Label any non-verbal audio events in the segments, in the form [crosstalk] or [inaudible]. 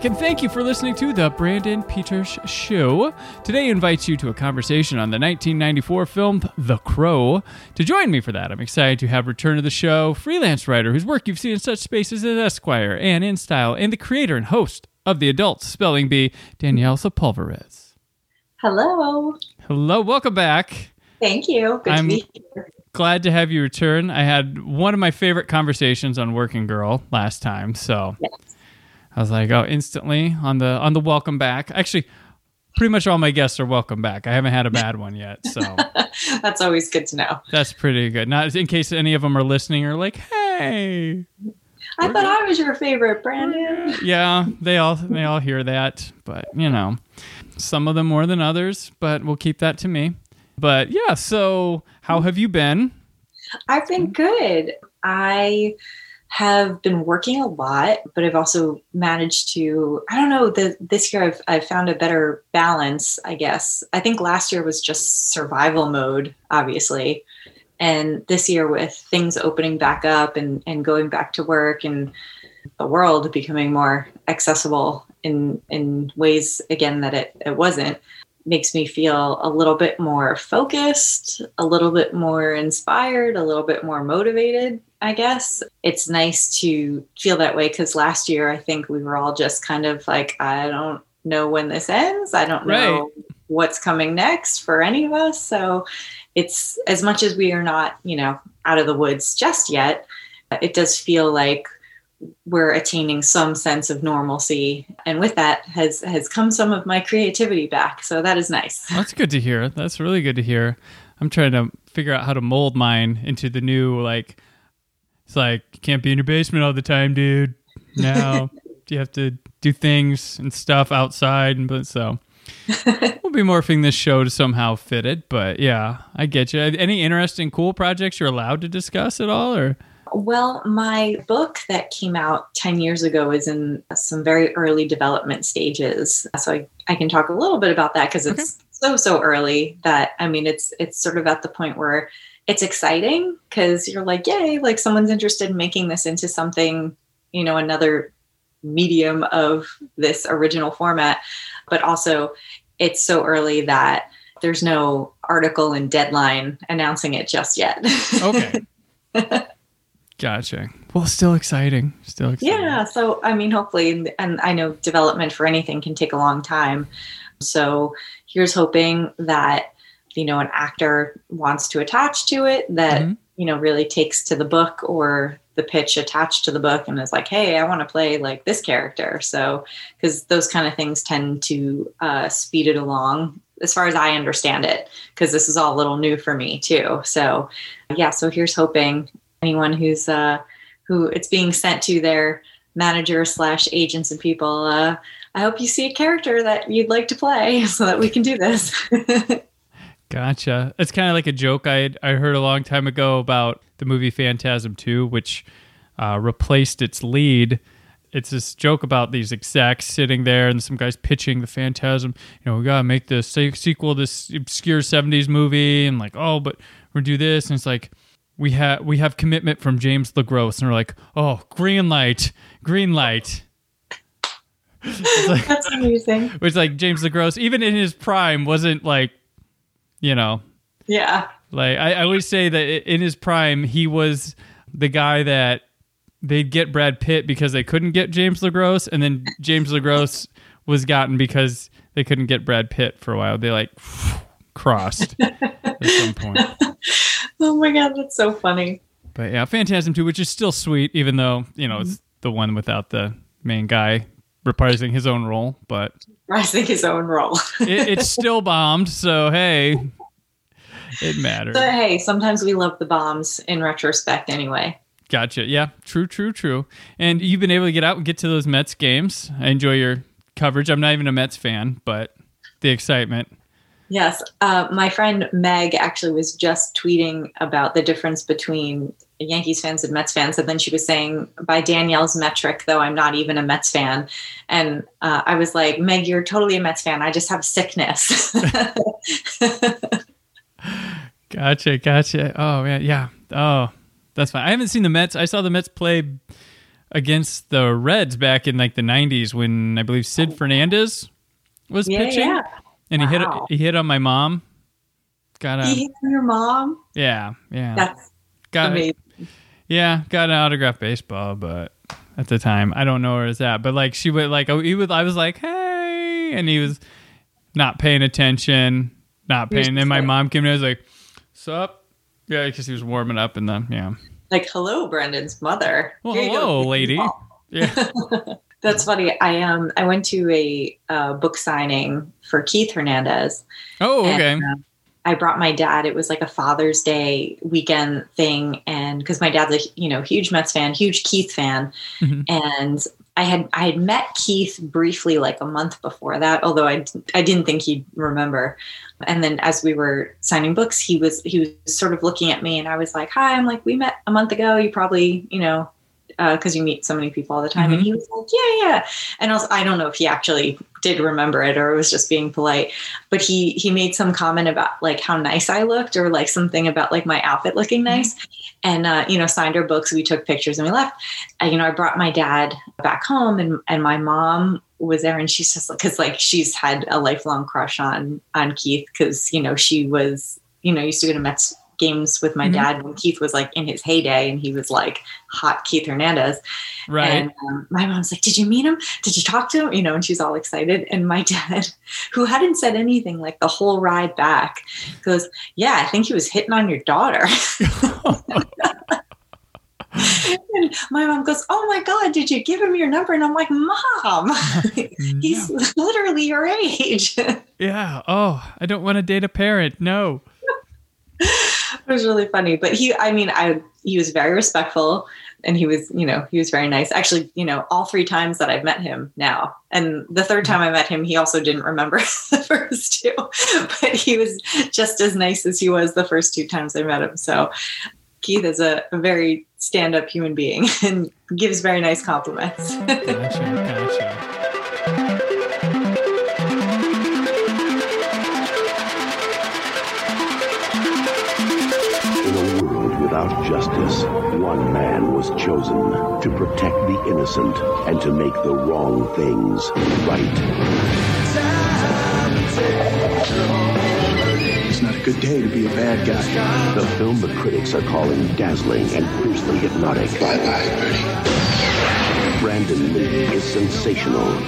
Back, and thank you for listening to the Brandon Peters Show. Today invites you to a conversation on the 1994 film The Crow. To join me for that, I'm excited to have return to the show freelance writer whose work you've seen in such spaces as Esquire and InStyle, and the creator and host of the Adult Spelling Bee, Danielle Sepulveres. Hello. Hello, welcome back. Thank you. Good I'm- to be here. Glad to have you return. I had one of my favorite conversations on Working Girl last time, so Yes. I was like, oh, instantly on the on the welcome back. Actually, pretty much all my guests are welcome back. I haven't had a bad one yet, so [laughs] That's always good to know. that's pretty good. Not in case any of them are listening or like, hey, I thought I was your favorite, Brandon. yeah, they all they all hear that, but you know, some of them more than others. But we'll keep that to me. But yeah, so how have you been? I've been good. I have been working a lot, but I've also managed to, I don't know, the, this year I've, I've found a better balance, I guess. I think last year was just survival mode, obviously. And this year, with things opening back up and, and going back to work and the world becoming more accessible in, in ways, again, that it, it wasn't, makes me feel a little bit more focused, a little bit more inspired, a little bit more motivated, I guess. It's nice to feel that way because last year I think we were all just kind of like, I don't know when this ends. I don't know what's coming next for any of us. So it's as much as we are not, you know, out of the woods just yet, it does feel like we're attaining some sense of normalcy and with that has has come some of my creativity back so that is nice [laughs] That's good to hear. That's really good to hear. I'm trying to figure out how to mold mine into the new like. It's like you can't be in your basement all the time, dude. Now [laughs] you have to do things and stuff outside, and but so [laughs] we'll be morphing this show to somehow fit it. But yeah, I get you. Any interesting, cool projects you're allowed to discuss at all, or Well, my book that came out 10 years ago is in some very early development stages. So I, I can talk a little bit about that because it's so, so early that I mean, it's, it's sort of at the point where it's exciting because you're like, yay, like someone's interested in making this into something, you know, another medium of this original format. But also, it's so early that there's no article and deadline announcing it just yet. okay, [laughs] gotcha. Well, still exciting. Still exciting. Yeah. So, I mean, hopefully, and I know development for anything can take a long time. So, here's hoping that, you know, an actor wants to attach to it, that, Mhm. you know, really takes to the book or the pitch attached to the book and is like, hey, I want to play like this character. So, because those kind of things tend to uh, speed it along as far as I understand it, because this is all a little new for me too. So, yeah. So, here's hoping anyone who's, uh, who it's being sent to their manager slash agents and people uh, i hope you see a character that you'd like to play [laughs] so that we can do this [laughs] Gotcha. It's kind of like a joke I I heard a long time ago about the movie Phantasm 2, which uh, replaced its lead. It's this joke about these execs sitting there and some guys pitching the Phantasm. You know, we gotta make this sequel, this obscure '70s movie, and like, oh, but we're gonna do this, and it's like we have we have commitment from James LeGros, and we're like, oh, green light, green light. Like- that's amazing [laughs] which like James LeGros, even in his prime, wasn't like, you know, yeah like I, I always say that in his prime, he was the guy that they'd get Brad Pitt because they couldn't get James LeGros, and then James LeGros was gotten because they couldn't get Brad Pitt for a while. They like [sighs] crossed at some point. [laughs] [laughs] oh my god that's so funny But yeah, Phantasm 2, which is still sweet, even though, you know, it's mm-hmm. the one without the main guy reprising his own role, but reprising his own role. [laughs] it, it's still bombed. So hey, it matters. So hey, sometimes we love the bombs in retrospect, anyway. Gotcha. Yeah, true, true, true. And you've been able to get out and get to those Mets games. I enjoy your coverage. I'm not even a Mets fan, but the excitement. Yes. Uh, my friend Meg actually was just tweeting about the difference between Yankees fans and Mets fans. And then she was saying, by Danielle's metric, though I'm not even a Mets fan. And uh, I was like, Meg, you're totally a Mets fan. I just have sickness. [laughs] gotcha. Gotcha. Oh, man. Yeah. Oh, that's fine. I haven't seen the Mets. I saw the Mets play against the Reds back in like the 90s when I believe Sid Fernandez was yeah, pitching. Yeah. And Wow. he hit he hit on my mom. Got a He hit on your mom. yeah, yeah. That's got amazing. yeah, got an autographed baseball, but at the time I don't know where it's at. But like she would like he was I was like, Hey and he was not paying attention, not paying and my mom came in and was like, Sup? Yeah, because he was warming up and then yeah. Like, hello, Brandon's mother. Well, Here you go. hello, lady. Yeah. [laughs] That's funny. I um I went to a uh, book signing for Keith Hernandez. Oh, okay. And, uh, I brought my dad. It was like a Father's Day weekend thing, and because my dad's a you know huge Mets fan, huge Keith fan, Mhm. and I had I had met Keith briefly like a month before that, although I I didn't think he'd remember. And then as we were signing books, he was he was sort of looking at me, and I was like, "Hi, I'm like we met a month ago. You probably you know." Because you meet so many people all the time, and Mhm. he was like, "Yeah, yeah." And also, I don't know if he actually did remember it or was just being polite but he he made some comment about like how nice I looked or like something about like my outfit looking nice and uh, you know signed our books we took pictures and we left uh, you know I brought my dad back home and and my mom was there and she's just because like she's had a lifelong crush on on Keith because you know she was you know used to go to Mets games with my Mhm. dad when Keith was like in his heyday and he was like hot Keith Hernandez Right. and um, my mom's like, Did you meet him? Did you talk to him? You know, and she's all excited. And my [laughs] dad, who hadn't said anything like the whole ride back, goes, Yeah, I think he was hitting on your daughter. [laughs] and my mom goes, Oh my God, did you give him your number? And I'm like, Mom, [laughs] he's literally your age. yeah. Oh, I don't want to date a parent. No. Was really funny. But he, I mean, I, he was very respectful and he was, you know, he was very nice. Actually, you know, all three times that I've met him now, and the third time I met him, he also didn't remember [laughs] the first two, but he was just as nice as he was the first two times I met him. So Keith is a, very stand-up human being [laughs] and gives very nice compliments. Gotcha. Gotcha. Justice, one man was chosen to protect the innocent and to make the wrong things right. It's not a good day to be a bad guy. The film the critics are calling dazzling and fiercely hypnotic. Bye-bye, Bertie. Brandon Lee is sensational.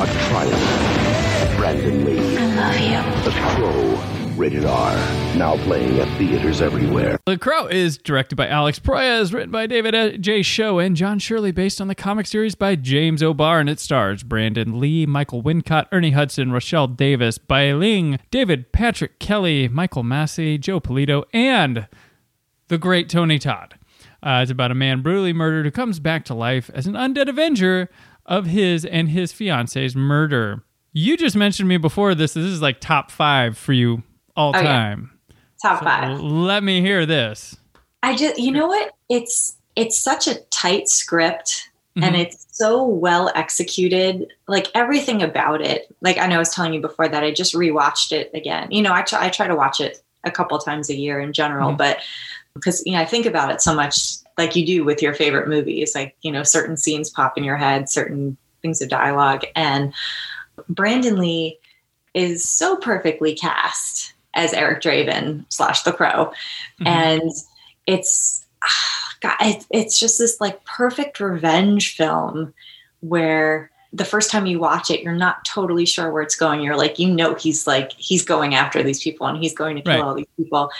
A triumph. Brandon Lee. I love you. The Crow. Rated R. Now playing at theaters everywhere. The Crow is directed by Alex Proyas, written by David J. Schow and John Shirley, based on the comic series by James O'Barr, and it stars Brandon Lee, Michael Wincott, Ernie Hudson, Rochelle Davis, Bai Ling, David Patrick Kelly, Michael Massee, Jon Polito, and the great Tony Todd. Uh, it's about a man brutally murdered who comes back to life as an undead avenger of his and his fiance's murder. You just mentioned me before this. This is like top five for you all Oh, yeah. time. Top five. Let me hear this. I just, you know what? It's it's such a tight script, and Mhm. it's so well executed. Like everything about it. Like I know I was telling you before that I just rewatched it again. You know, I try I try to watch it a couple times a year in general, Mhm. but because you know I think about it so much, like you do with your favorite movies. Like you know, certain scenes pop in your head, certain things of dialogue, and Brandon Lee is so perfectly cast as Eric Draven slash The Crow, Mhm. and it's ah, God, it's just this like perfect revenge film where the first time you watch it, you're not totally sure where it's going. You're like, you know, he's like he's going after these people and he's going to kill Right. all these people,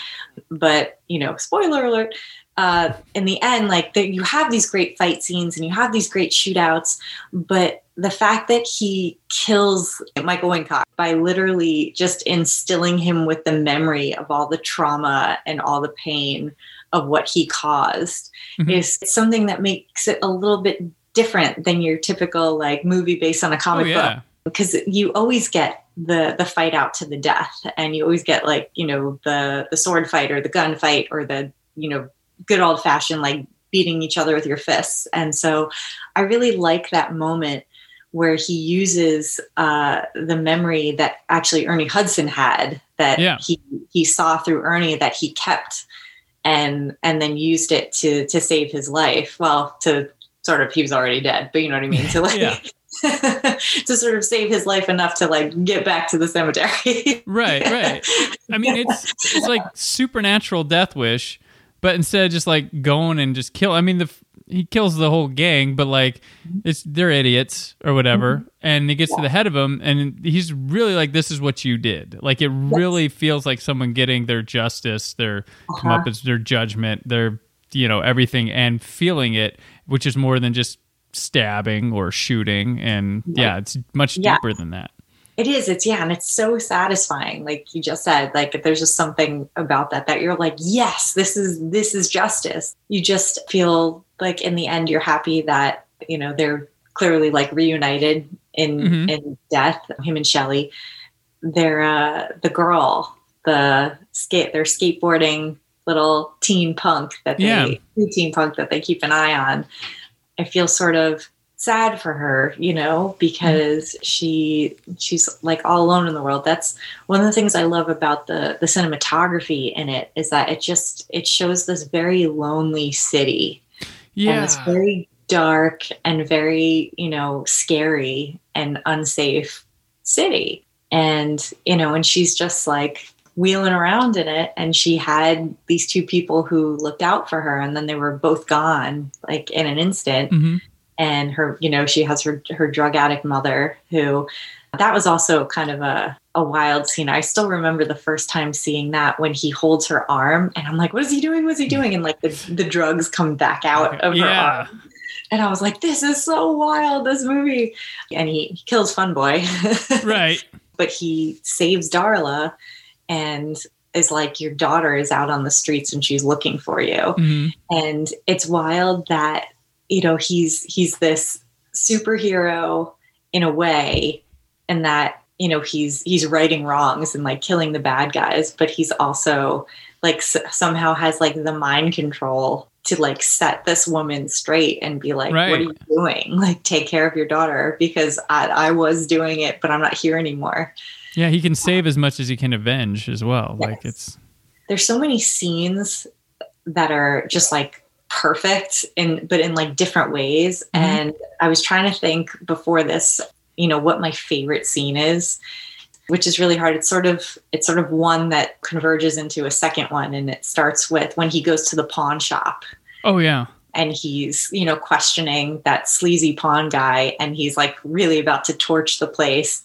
but you know, spoiler alert. Uh, in the end, like the, you have these great fight scenes and you have these great shootouts, but the fact that he kills Michael Wincott by literally just instilling him with the memory of all the trauma and all the pain of what he caused Mhm. is something that makes it a little bit different than your typical like movie based on a Oh comic book because you always get the the fight out to the death and you always get like you know the the sword fight or the gun fight or the you know good old fashioned like beating each other with your fists. And so i really like that moment where he uses uh, the memory that actually ernie hudson had that Yeah. he he saw through ernie that he kept and and then used it to to save his life well to sort of he was already dead but you know what i mean to like Yeah. [laughs] to sort of save his life enough to like get back to the cemetery. Right, right. I mean, it's it's like supernatural death wish, but instead of just like going and just kill. I mean, the he kills the whole gang, but like it's they're idiots or whatever, mm-hmm. and he gets to the head of them, and he's really like, "This is what you did." Like it really feels like someone getting their justice, their comeuppance, uh-huh. their judgment, their you know everything, and feeling it, which is more than just stabbing or shooting, and yeah, it's much Yeah. deeper than that. It is. It's yeah, and it's so satisfying. Like you just said, like there's just something about that that you're like, yes, this is this is justice. You just feel like in the end you're happy that you know they're clearly like reunited in Mhm. in death. Him and Shelley. They're uh, the girl, the skate. They're skateboarding little teen punk that they Yeah. teen punk that they keep an eye on. I feel sort of sad for her, you know, because she she's like all alone in the world. That's one of the things I love about the the cinematography in it is that it just it shows this very lonely city. And Yeah, it's very dark and very, you know, scary and unsafe city. And, you know, and she's just like wheeling around in it. And she had these two people who looked out for her and then they were both gone like in an instant hmm and her you know she has her her drug addict mother who that was also kind of a a wild scene. I still remember the first time seeing that when he holds her arm and i'm like what is he doing? What's he doing? And like the, the drugs come back out of her arm. And i was like this is so wild this movie. And he, he kills Funboy. [laughs] Right. but he saves darla and is like your daughter is out on the streets and she's looking for you. Hmm and it's wild that you know he's he's this superhero in a way and that you know he's he's righting wrongs and like killing the bad guys but he's also like s- somehow has like the mind control to like set this woman straight and be like Right. what are you doing [laughs] like take care of your daughter because I, I was doing it but i'm not here anymore Yeah, he can save as much as he can avenge as well. Like it's there's so many scenes that are just like perfect in but in like different ways. Mhm. and i was trying to think before this you know what my favorite scene is which is really hard. It's sort of it's sort of one that converges into a second one and it starts with when he goes to the pawn shop. Oh yeah. and he's you know questioning that sleazy pawn guy and he's like really about to torch the place.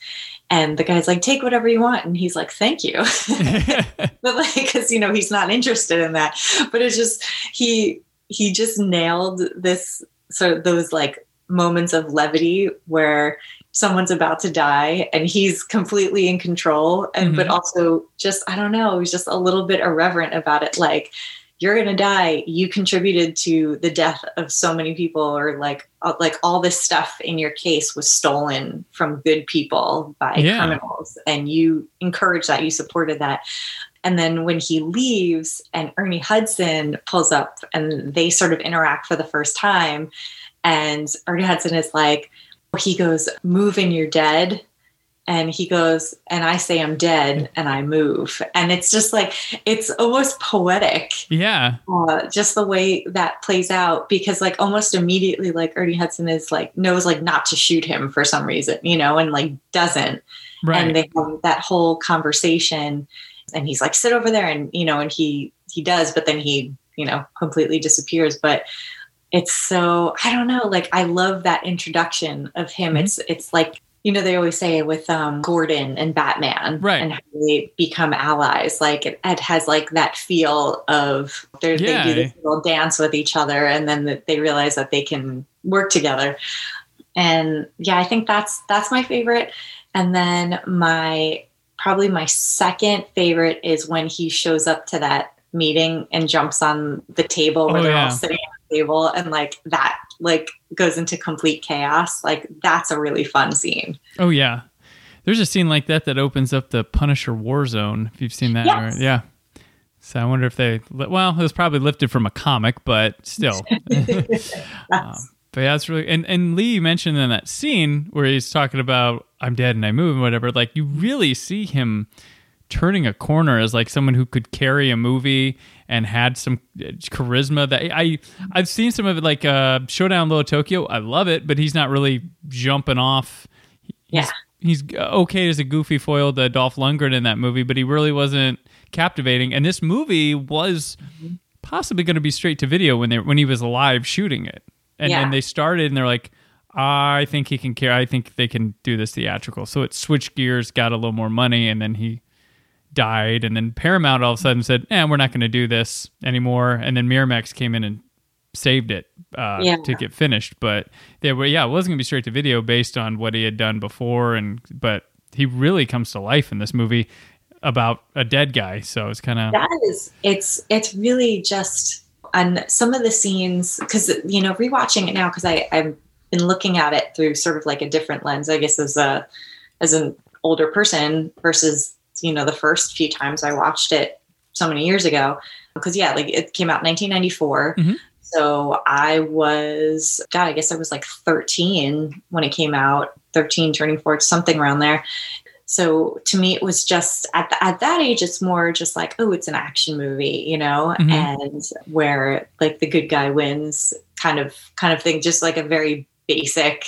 And the guy's like take whatever you want. And he's like thank you. [laughs] [laughs] But like because you know he's not interested in that. But it's just he he just nailed this sort of those like moments of levity where someone's about to die and he's completely in control and but Mhm. also just i don't know he's just a little bit irreverent about it like you're gonna die you contributed to the death of so many people or like uh, like all this stuff in your case was stolen from good people by Yeah. criminals and you encouraged that you supported that and then when he leaves and Ernie Hudson pulls up and they sort of interact for the first time, and Ernie Hudson is like, he goes, Move and you're dead. And he goes, and I say I'm dead and I move. And it's just like, it's almost poetic, yeah. uh, just the way that plays out, because like almost immediately, like Ernie Hudson is like, knows like not to shoot him for some reason, you know, and like doesn't Right. and they have that whole conversation and he's like sit over there and you know and he he does but then he you know completely disappears but it's so i don't know like i love that introduction of him Mhm. it's it's like you know they always say with um gordon and batman Right. and how they become allies like it, it has like that feel of Yeah. they do this little dance with each other and then that they realize that they can work together and yeah, I think that's that's my favorite. And then my probably my second favorite is when he shows up to that meeting and jumps on the table where Oh, they're yeah. all sitting at the table and like that like goes into complete chaos. Like that's a really fun scene. Oh yeah, there's a scene like that that opens up the Punisher War Zone. If you've seen that, Yes. right? yeah. So I wonder if they well, it was probably lifted from a comic, but still. [laughs] [laughs] Um, but yeah, it's really and and Lee mentioned in that scene where he's talking about I'm dead and I move and whatever. Like you really see him turning a corner as like someone who could carry a movie and had some uh, charisma that I I've seen some of it like uh Showdown Little Tokyo. I love it, but he's not really jumping off. Yeah. He's okay as a goofy foil to Dolph Lundgren in that movie, but he really wasn't captivating. And this movie was possibly going to be straight to video when they when he was alive shooting it. And Yeah. then they started and they're like, I think he can care. I think they can do this theatrical. So it switched gears, got a little more money, and then he died. And then Paramount all of a sudden said, "Eh, we're not going to do this anymore." And then Miramax came in and saved it uh, Yeah. to get finished. But they were, yeah, it wasn't going to be straight to video based on what he had done before. And but he really comes to life in this movie about a dead guy. So it's kind of That is it's it's really just on some of the scenes because you know rewatching it now because I I've been looking at it through sort of like a different lens I guess as a as an older person versus you know the first few times I watched it so many years ago. Because yeah like it came out in 1994 Mhm. so I was God I guess I was like 13 when it came out 13 turning 14 something around there so to me it was just at, the, at that age it's more just like oh it's an action movie you know? Mhm. and where like the good guy wins kind of kind of thing just like a very basic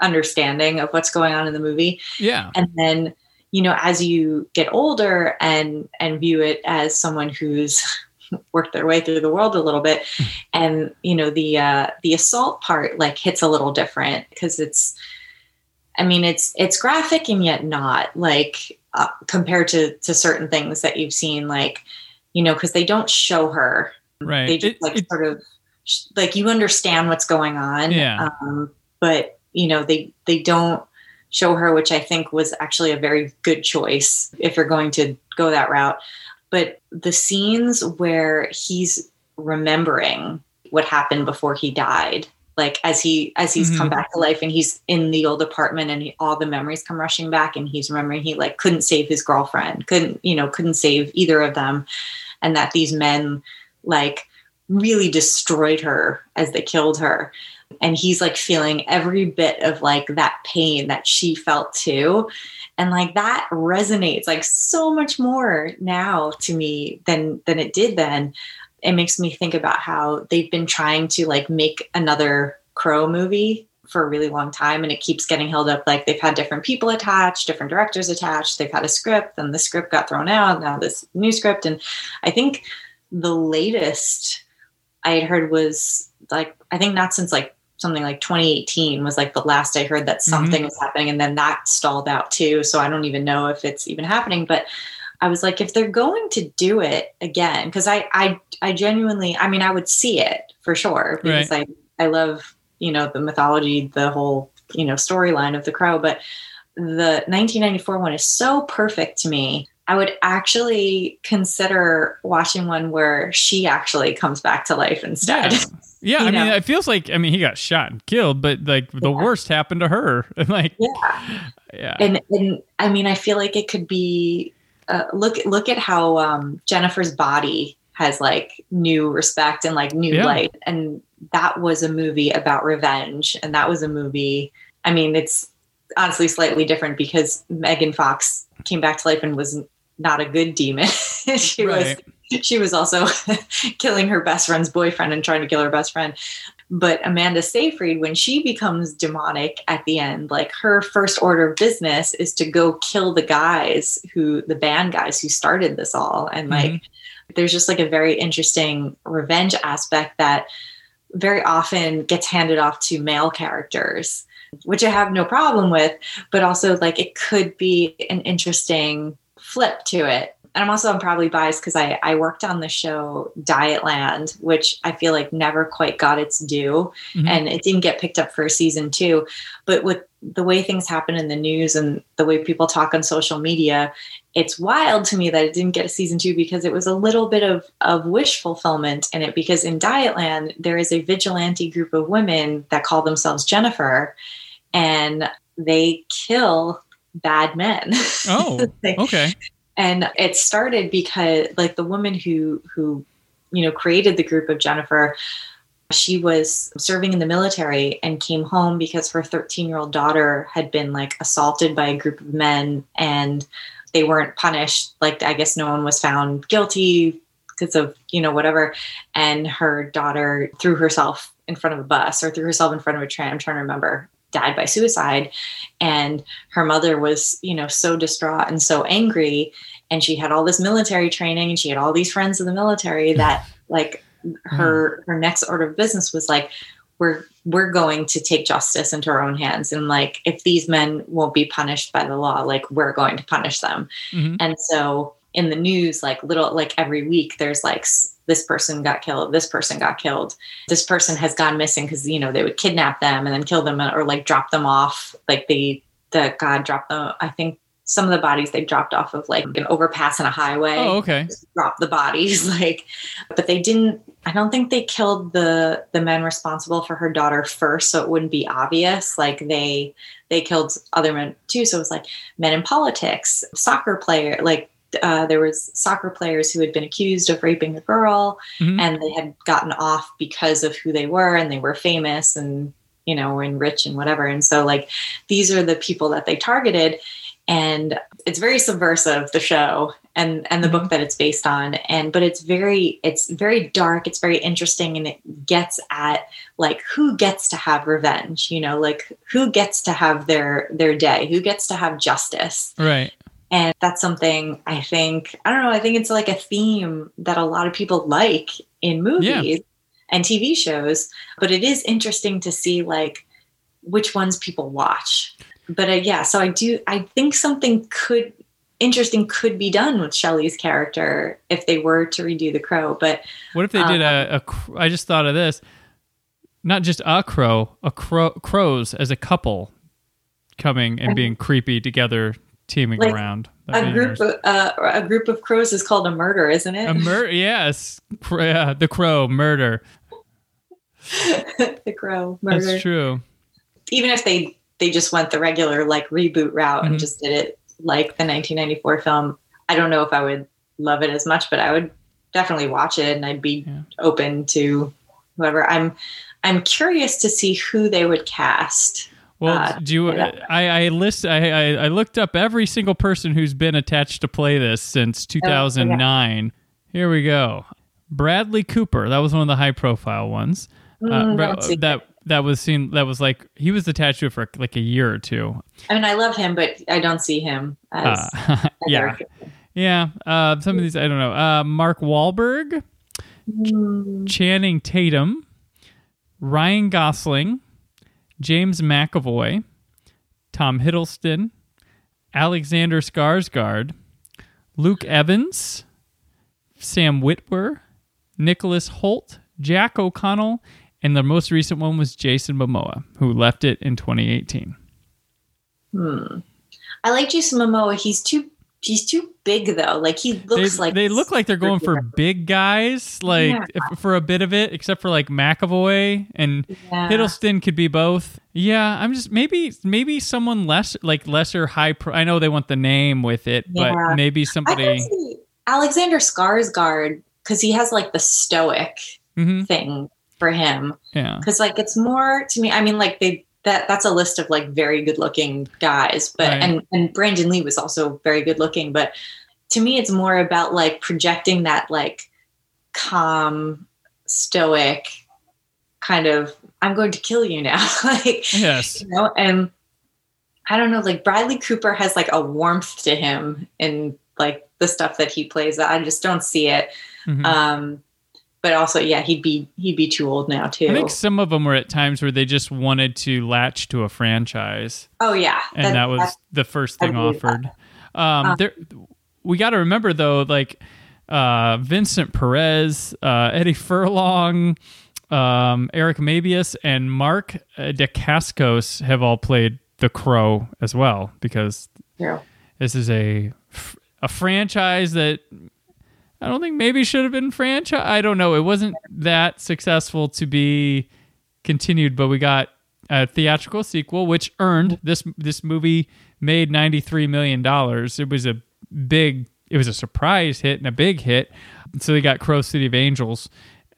understanding of what's going on in the movie. Yeah, and then you know as you get older and and view it as someone who's [laughs] worked their way through the world a little bit and you know the uh the assault part like hits a little different because it's i mean it's it's graphic and yet not like uh, compared to to certain things that you've seen like you know because they don't show her right. they just It- like it- sort of like you understand what's going on Yeah. um, but you know they they don't show her which i think was actually a very good choice if you're going to go that route but the scenes where he's remembering what happened before he died like as he as he's come Mhm. back to life and he's in the old apartment and he, all the memories come rushing back and he's remembering he like couldn't save his girlfriend couldn't you know couldn't save either of them. And that these men like really destroyed her as they killed her. And he's like feeling every bit of like that pain that she felt too. And like that resonates like so much more now to me than than it did then it makes me think about how they've been trying to like make another crow movie for a really long time and it keeps getting held up like they've had different people attached different directors attached they've had a script and the script got thrown out now this new script and i think the latest i had heard was like i think not since like something like 2018 was like the last i heard that mm-hmm. something was happening and then that stalled out too so i don't even know if it's even happening but I was like, if they're going to do it again, because I, I, I genuinely, I mean, I would see it for sure because I, I love, you know, the mythology, the whole, you know, storyline of the crow. But the 1994 one is so perfect to me. I would actually consider watching one where she actually comes back to life instead. Yeah, [laughs] yeah. You I mean, it feels like I mean he got shot and killed, but like the Yeah. worst happened to her. [laughs] like, yeah. yeah, and and I mean, I feel like it could be uh, look look at how um, Jennifer's body has like new respect and like new Yeah. light, and that was a movie about revenge, and that was a movie. I mean, it's honestly slightly different because Megan Fox came back to life and was not a good demon. [laughs] she Right. was she was also [laughs] killing her best friend's boyfriend and trying to kill her best friend. But Amanda Seyfried, when she becomes demonic at the end, like her first order of business is to go kill the guys who, the band guys who started this all. And mm-hmm. like, there's just like a very interesting revenge aspect that very often gets handed off to male characters, which I have no problem with, but also like it could be an interesting flip to it and I'm also I'm probably biased because I I worked on the show Dietland, which I feel like never quite got its due, Mhm. and it didn't get picked up for season two. But with the way things happen in the news and the way people talk on social media, it's wild to me that it didn't get a season two because it was a little bit of of wish fulfillment in it. Because in Dietland, there is a vigilante group of women that call themselves Jennifer, and they kill bad men. [laughs] Oh, They- okay. And it started because like the woman who who you know created the group of jennifer she was serving in the military and came home because her 13 year old daughter had been like assaulted by a group of men and they weren't punished. Like i guess no one was found guilty because of you know whatever. And her daughter threw herself in front of a bus or threw herself in front of a tram i'm trying to remember died by suicide. And her mother was you know so distraught and so angry and she had all this military training and she had all these friends in the military that like her her next order of business was like we're we're going to take justice into our own hands and like if these men won't be punished by the law like we're going to punish them. Mhm. and so in the news like little like every week there's like this person got killed this person got killed this person has gone missing because you know they would kidnap them and then kill them or like drop them off like they the god dropped them i think some of the bodies they dropped off of like an overpass in a highway. Oh, okay. [laughs] drop the bodies [laughs] like but they didn't i don't think they killed the the men responsible for her daughter first so it wouldn't be obvious. Like they they killed other men too so it was like men in politics soccer player like uh, there was soccer players who had been accused of raping a girl Mhm. and they had gotten off because of who they were and they were famous and you know were rich and whatever. And so like these are the people that they targeted and it's very subversive the show and and the book mm-hmm. that it's based on. And but it's very it's very dark it's very interesting and it gets at like who gets to have revenge you know? Like who gets to have their their day? Who gets to have justice? Right. and that's something i think i don't know i think it's like a theme that a lot of people like in movies and tv shows but it is interesting to see like which ones people watch but uh, yeah so i do i think something could interesting could be done with shelley's character if they were to redo the crow but What if they did Uh, a, a? cr- I just thought of this. Not just a crow, a crow, crows as a couple coming and being creepy together, teaming Like, around. a That'd group of, uh, a group of crows is called a murder isn't it A mur- yes, yeah, the crow murder. [laughs] the crow murder That's true. even if they they just went the regular like reboot route Mhm. and just did it like the 1994 film i don't know if i would love it as much but i would definitely watch it and i'd be Yeah. open to whoever i'm i'm curious to see who they would cast Well, Uh, do you? I I list. I, I I looked up every single person who's been attached to play this since 2009. Here we go. Bradley Cooper. That was one of the high profile ones. Uh, Mm, that that was seen. That was like he was attached to it for like a year or two. i mean i love him but i don't see him as Uh, [laughs] yeah, yeah. Uh, some of these I don't know. Uh, Mark Wahlberg, Mm, Channing Tatum, Ryan Gosling, James McAvoy, Tom Hiddleston, Alexander Skarsgård, Luke Evans, Sam Witwer, Nicholas Hoult, Jack O'Connell, and the most recent one was Jason Momoa, who left it in 2018. hmm. i like jason momoa he's too he's too big though like he They, looks like they look like they're going for big guys, like Yeah. if, for a bit of it, except for like McAvoy and Yeah. Hiddleston could be both. Yeah, I'm just maybe maybe someone less like lesser high. Pro- I know they want the name with it, Yeah. but maybe somebody. Alexander Skarsgård because he has like the stoic Mhm, thing for him. yeah, Because like it's more to me. I mean, like they that that's a list of like very good looking guys, but Right. and and Brandon Lee was also very good looking. But to me, it's more about like projecting that like calm, stoic kind of I'm going to kill you now, [laughs] like yes, you know and i don't know like bradley cooper has like a warmth to him in like the stuff that he plays i just don't see it Mhm. um but also yeah he'd be he'd be too old now too I think some of them were at times where they just wanted to latch to a franchise, oh yeah and that, was the first thing that. offered. Um, Um, there, we got to remember though, like uh, Vincent Perez, uh, Eddie Furlong, um, Eric Mabius, and Mark Dacascos have all played the Crow as well because Yeah. this is a a franchise that I don't think maybe should have been franchise. I don't know. It wasn't that successful to be continued, but we got a theatrical sequel, which earned this this movie made ninety three million dollars. It was a big, it was a surprise hit and a big hit. So they got Crow City of Angels,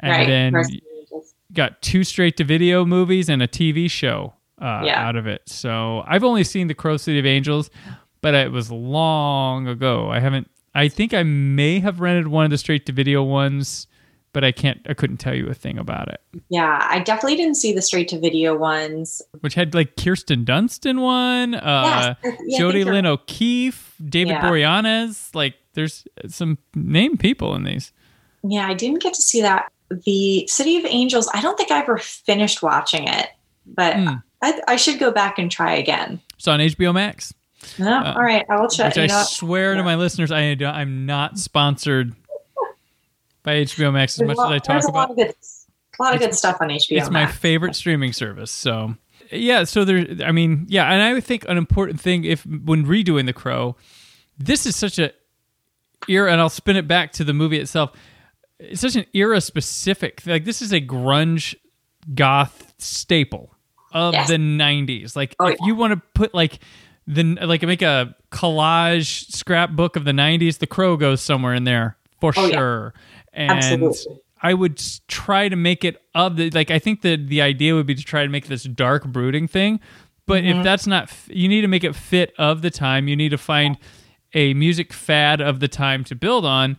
and right. then Angels. got two straight to video movies and a TV show uh, Yeah. out of it. So I've only seen the Crow City of Angels, but it was long ago. I haven't. I think I may have rented one of the straight to video ones, but I can't. I couldn't tell you a thing about it. Yeah, I definitely didn't see the straight to video ones. Which had like Kirsten Dunst in one, uh, Yes, yeah, Jodi Lyn O'Keefe, David Yeah. Boreanaz. Like there's some name people in these. Yeah, I didn't get to see that. The City of Angels, I don't think I ever finished watching it, but Hmm. I, I should go back and try again. It's on HBO Max. No, uh, all right, I will check. Which I swear to my listeners, I I'm not sponsored by HBO Max as there's much lot, as I talk a lot about. good, a lot of good stuff on HBO. It's my favorite streaming service. So yeah, so there. I mean, yeah, and I would think an important thing if when redoing The Crow, this is such a era, and I'll spin it back to the movie itself. It's such an era specific. Like this is a grunge goth staple of Yes. the '90s. Like Oh, if yeah. you want to put like the like make a collage scrapbook of the '90s, The Crow goes somewhere in there for Oh, yeah. sure. And Absolutely. I would try to make it of the like. I think that the idea would be to try to make this dark, brooding thing. But Mm-hmm. if that's not, you need to make it fit of the time. You need to find a music fad of the time to build on,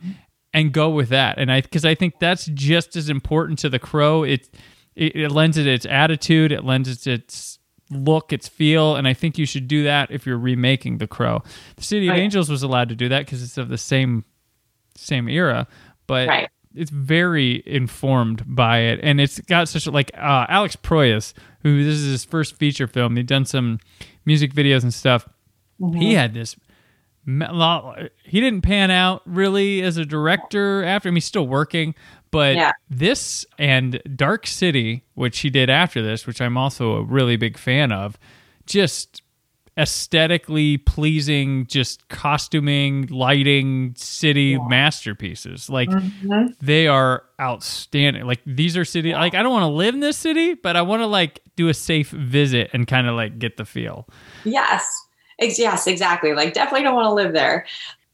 and go with that. And I because I think that's just as important to the Crow. It it, it lends it its attitude. It lends it its look, its feel, and I think you should do that if you're remaking the Crow. The City of. Angels was allowed to do that because it's of the same same era, but Right. it's very informed by it, and it's got such a like uh, Alex Proyas, who this is his first feature film. He'd done some music videos and stuff. Mm-hmm. He had this. He didn't pan out really as a director after. I mean, he's still working, but Yeah. this and Dark City, which he did after this, which I'm also a really big fan of, just aesthetically pleasing, just costuming, lighting, city masterpieces. Like Mm-hmm. they are outstanding. Like these are city. Like I don't want to live in this city, but I want to like do a safe visit and kind of like get the feel. Yes. Yes, exactly. Like definitely don't want to live there.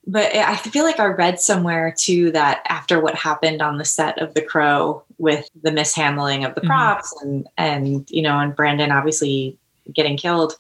But I feel like I read somewhere too that after what happened on the set of The Crow with the mishandling of the Mhm. props and and you know and Brandon obviously getting killed,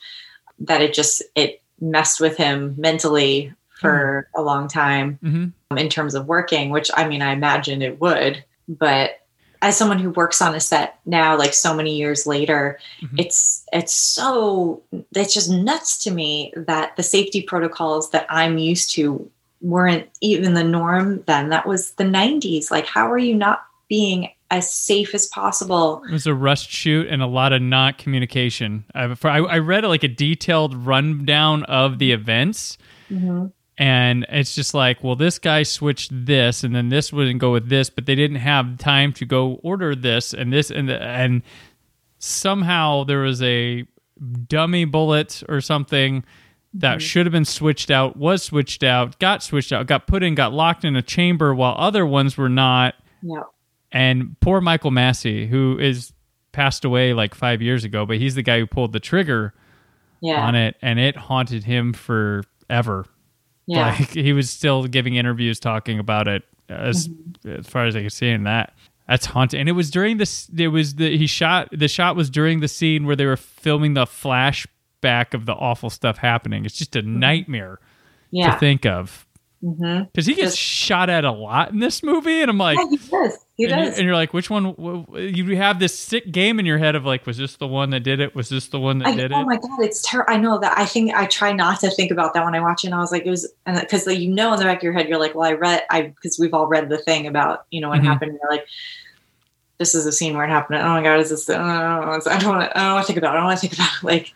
that it just it messed with him mentally for a long time hmm in terms of working, which I mean I imagine it would, but as someone who works on a set now like so many years later Mhm. it's it's so it's just nuts to me that the safety protocols that i'm used to weren't even the norm then that was the 90s like how are you not being as safe as possible It was a rushed shoot and a lot of not communication. I, I read like a detailed rundown of the events. And it's just like well this guy switched this and then this wouldn't go with this but they didn't have time to go order this and this and the, and somehow there was a dummy bullet or something that mm-hmm. should have been switched out was switched out got switched out got put in got locked in a chamber while other ones were not. Yeah. And poor michael massee who is passed away like five years ago but he's the guy who pulled the trigger yeah. on it and it haunted him forever yeah like he was still giving interviews talking about it as as far as I could see in that. That's haunting. And it was during this it was the he shot the shot was during the scene where they were filming the flashback of the awful stuff happening. It's just a nightmare yeah to think of. hmm Because he gets Just- shot at a lot in this movie, and I'm like, yeah he does and, You, and you're like, which one? You have this sick game in your head of like, was this the one that did it? Was this the one that I, did oh it? Oh my god, it's terrible. I know that. I think I try not to think about that when I watch it. And I was like, it was, because like, you know, in the back of your head, you're like, well, I read, I because we've all read the thing about you know what Mhm. happened. You're like, this is a scene where it happened. Oh my god, is this? Oh, I don't want to. I don't want to think about it. I don't want to think about it. [laughs] Like,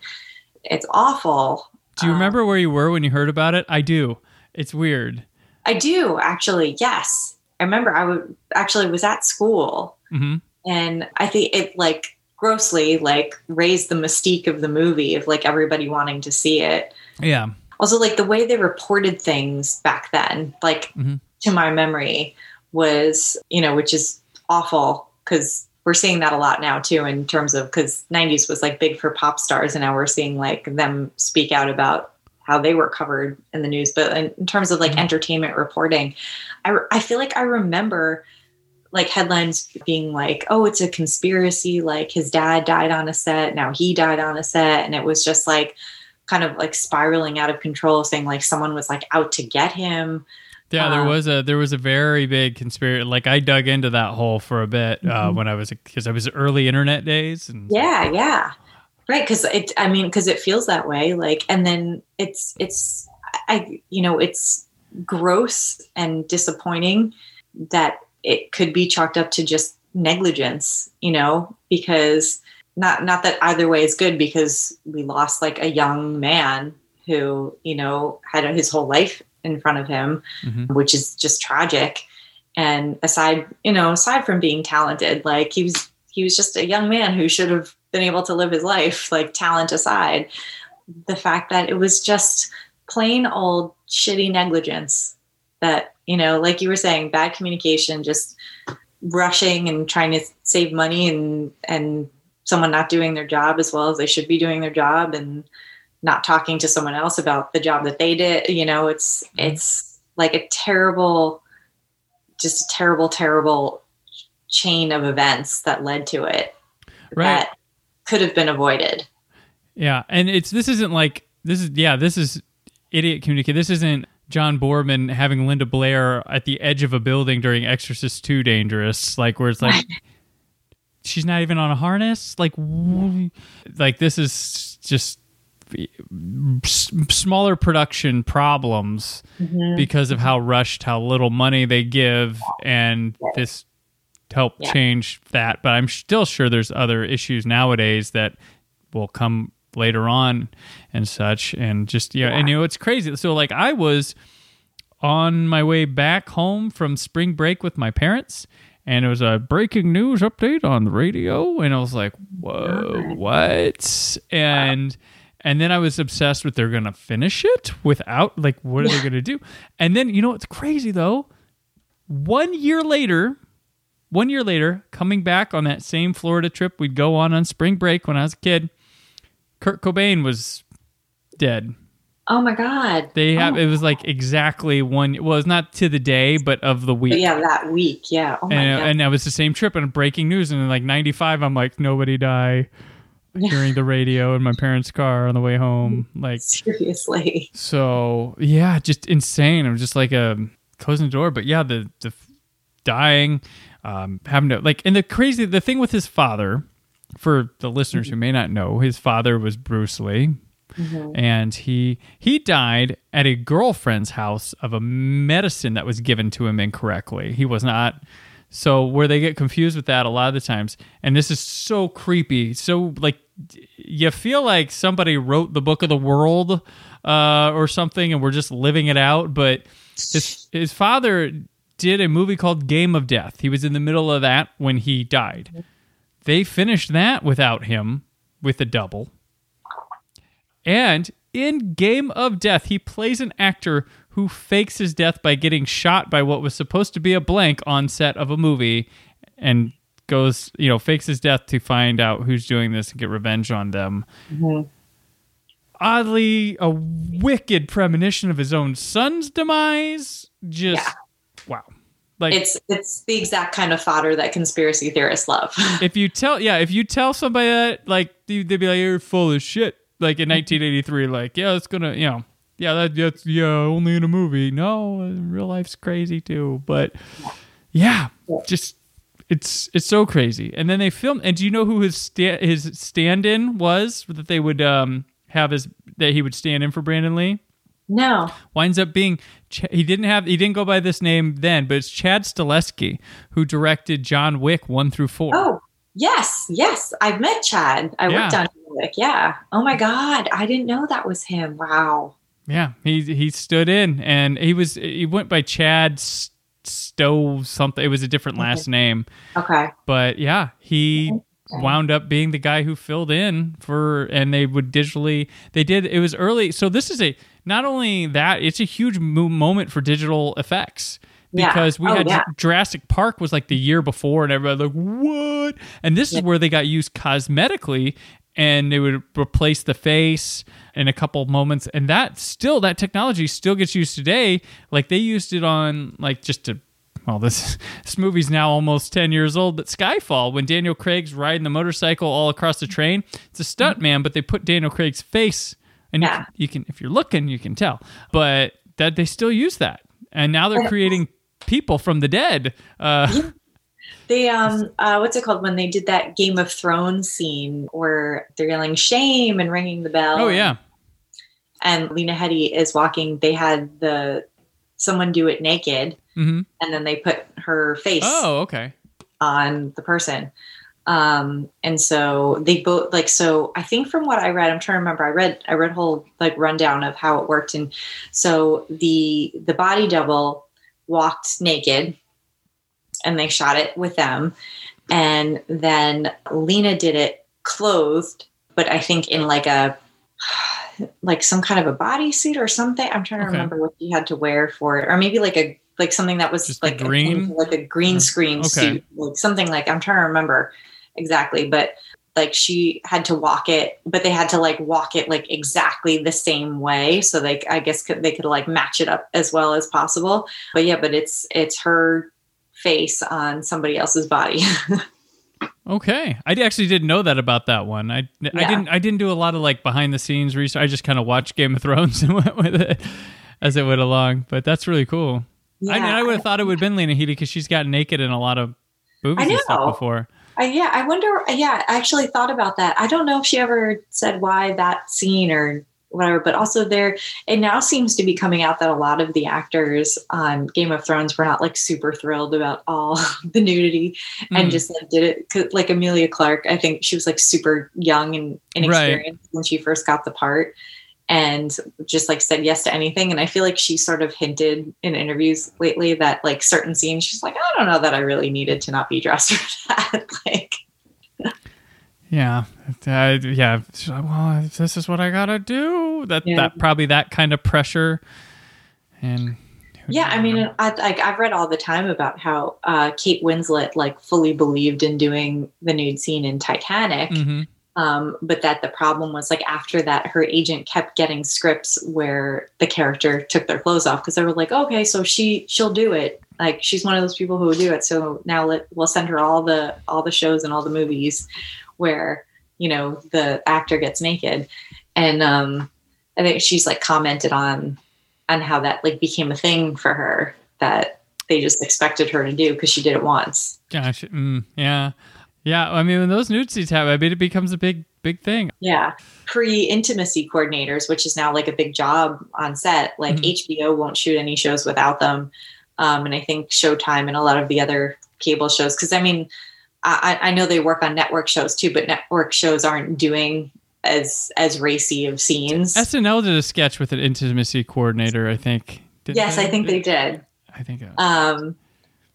it's awful. Do you Um, remember where you were when you heard about it? I do. It's weird. I do actually. Yes, I remember. I would actually was at school, hmm and I think it like grossly like raised the mystique of the movie of like everybody wanting to see it. Yeah. Also, like the way they reported things back then, like Mhm. to my memory, was you know which is awful because we're seeing that a lot now too in terms of because 90s was like big for pop stars and now we're seeing like them speak out about how they were covered in the news but in, in terms of like Mhm. entertainment reporting I, I feel like i remember like headlines being like oh it's a conspiracy like his dad died on a set now he died on a set and it was just like kind of like spiraling out of control saying like someone was like out to get him Yeah, there Um, was a there was a very big conspiracy. Like I dug into that hole for a bit uh, Mhm. when I was because I was early internet days. And yeah yeah right because it i mean because it feels that way like and then it's it's i you know it's gross and disappointing that it could be chalked up to just negligence you know because not not that either way is good because we lost like a young man who you know had his whole life in front of him Mhm. which is just tragic and aside you know aside from being talented like he was he was just a young man who should have been able to live his life like talent aside the fact that it was just plain old shitty negligence that you know like you were saying bad communication just rushing and trying to save money and and someone not doing their job as well as they should be doing their job and not talking to someone else about the job that they did you know it's mm-hmm. it's like a terrible just a terrible terrible chain of events that led to it Right. that could have been avoided Yeah, and it's this isn't like this is yeah this is idiot communicate. This isn't John Boorman having Linda Blair at the edge of a building during Exorcist Two dangerous like where it's like [laughs] she's not even on a harness? Like like this is just s- smaller production problems mm-hmm. because of how rushed how little money they give and this helped Yeah. change that. But i'm still sure there's other issues nowadays that will come later on and such and just yeah, and you know it's crazy. So like i was on my way back home from spring break with my parents and it was a breaking news update on the radio and i was like whoa what? And and then i was obsessed with they're gonna finish it without like what are they gonna do? And then you know it's crazy though? One year later one year later coming back on that same florida trip we'd go on on spring break when i was a kid kurt cobain was dead. Oh my god. They have Oh. it was like exactly one well it's not to the day but of the week. But yeah that week. Yeah. Oh my and, god. and that was the same trip and breaking news. And in like 95 i'm like nobody die [laughs] hearing the radio in my parents car on the way home. Like seriously. so yeah just insane. I'm just like um closing the door. But yeah the the dying um having to like and the crazy the thing with his father for the listeners who mm-hmm. may not know his father was bruce lee mm-hmm. and he he died at a girlfriend's house of a medicine that was given to him incorrectly. He was not so where they get confused with that a lot of the times. And this is so creepy. So like you feel like somebody wrote the book of the world uh, or something and we're just living it out, but his his father did a movie called Game of Death. He was in the middle of that when he died. Mm-hmm. They finished that without him with a double. And in Game of Death, he plays an actor who fakes his death by getting shot by what was supposed to be a blank on set of a movie and goes, you know, fakes his death to find out who's doing this and get revenge on them. Mm-hmm. Oddly, a wicked premonition of his own son's demise. Just, Yeah. wow. Like, it's it's the exact kind of fodder that conspiracy theorists love. [laughs] if you tell yeah if you tell somebody that like they- they'd be like you're full of shit. Like in 1983 [laughs] like yeah it's gonna you know yeah that, that's yeah only in a movie. No real life's crazy too. But yeah just it's it's so crazy. And then they filmed and do you know who his sta- his stand-in was that they would um have his that he would stand in for brandon lee no winds up being Ch- he didn't have he didn't go by this name then but it's chad Stahelski who directed john wick 1 through 4 oh yes yes i've met chad i Yeah. worked on Wick. yeah oh my god i didn't know that was him wow Yeah, he he stood in, and he was he went by Chad Stowe something. It was a different last name. Okay. But yeah, he wound up being the guy who filled in for, and they would digitally. They did. It was early, so this is a not only that it's a huge mo- moment for digital effects Yeah. because we Oh, had yeah. Jurassic Park was like the year before, and everybody like what? And this is where they got used cosmetically, and they would replace the face in a couple of moments, and that still that technology still gets used today. Like they used it on like just to. Well, this [laughs] this movie's now almost ten years old, but Skyfall, when Daniel Craig's riding the motorcycle all across the train, it's a stunt man, but they put Daniel Craig's face, and you can- you can, if you're looking, you can tell. But that they still use that, and now they're creating people from the dead. Uh, They [laughs] um uh what's it called when they did that Game of Thrones scene where they're yelling shame and ringing the bell. oh yeah, And Lena Headey is walking. They had the someone do it naked, hmm and then they put her face oh okay, on the person. Um, and so they both like so I think from what I read, I'm trying to remember, I read I read whole like rundown of how it worked. And so the the body double walked naked and they shot it with them. And then Lena did it clothed, but I think in like a like some kind of a bodysuit or something. I'm trying to Okay. remember what she had to wear for it, or maybe like a like something that was Just like green? to, like a green uh, screen Okay. suit, like something like I'm trying to remember exactly, but like she had to walk it, but they had to like walk it like exactly the same way, so like I guess could, they could like match it up as well as possible. But yeah, but it's it's her face on somebody else's body. [laughs] okay. I actually didn't know that about that one. I I didn't I didn't do a lot of like behind the scenes research. I just kind of watched Game of Thrones [laughs] and went with it as it went along. But that's really cool. I mean, I would have thought it would have been Lena Headey because she's got naked in a lot of movies and stuff before. I, yeah, I wonder. Yeah, I actually thought about that. I don't know if she ever said why that scene or whatever, but also there, it now seems to be coming out that a lot of the actors on Game of Thrones were not like super thrilled about all [laughs] the nudity and Mm. just like did it 'cause, like Emilia Clarke. I think she was like super young and inexperienced when she first got the part and just like said yes to anything. And I feel like she sort of hinted in interviews lately that like certain scenes, she's like, I don't know that I really needed to not be dressed [laughs] for that. like, Yeah, uh, yeah. Well, this is what I gotta do. That Yeah. that probably that kind of pressure, and yeah, I mean, I, like I've read all the time about how uh, Kate Winslet like fully believed in doing the nude scene in Titanic. Mhm. Um, but that the problem was like after that, her agent kept getting scripts where the character took their clothes off because they were like, okay, so she she'll do it. Like she's one of those people who will do it. So now let we'll send her all the all the shows and all the movies where you know the actor gets naked, and um, I think she's like commented on on how that like became a thing for her that they just expected her to do because she did it once. Gosh, mm, yeah, yeah. I mean, when those nude scenes happen, I mean, it becomes a big, big thing. Yeah. Pre intimacy coordinators, which is now like a big job on set. Like Mhm. HBO won't shoot any shows without them. Um, and I think Showtime and a lot of the other cable shows, because I mean, I, I know they work on network shows too, but network shows aren't doing as as racy of scenes. SNL did a sketch with an intimacy coordinator. I think. Didn't yes, I think they did. I think. Um,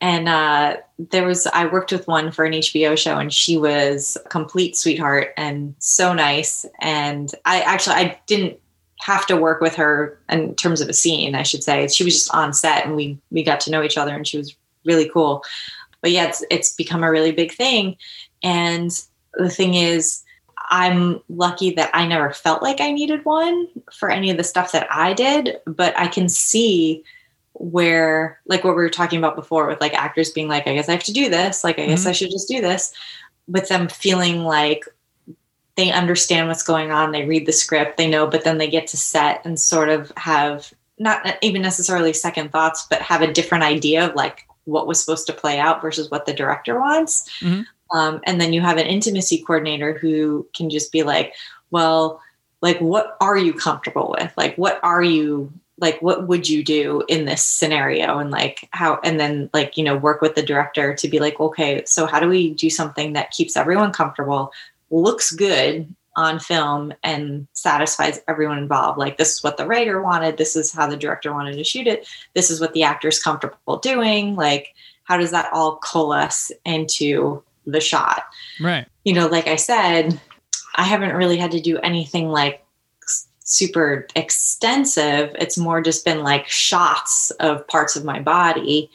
and uh, there was I worked with one for an HBO show, and she was a complete sweetheart and so nice. And I actually I didn't have to work with her in terms of a scene, I should say. She was just on set, and we we got to know each other, and she was really cool. But yeah, it's it's become a really big thing. And the thing is, I'm lucky that I never felt like I needed one for any of the stuff that I did, but I can see where like what we were talking about before with like actors being like i guess i have to do this like i guess Mhm. i should just do this with them feeling like they understand what's going on they read the script they know but then they get to set and sort of have not even necessarily second thoughts but have a different idea of like what was supposed to play out versus what the director wants Mhm. um, and then you have an intimacy coordinator who can just be like well like what are you comfortable with like what are you like what would you do in this scenario and like how and then like you know work with the director to be like okay so how do we do something that keeps everyone comfortable looks good on film and satisfies everyone involved. Like this is what the writer wanted, this is how the director wanted to shoot it, this is what the actor's comfortable doing. Like, how does that all coalesce into the shot? Right. You know, like I said, I haven't really had to do anything like super extensive. It's more just been like shots of parts of my body.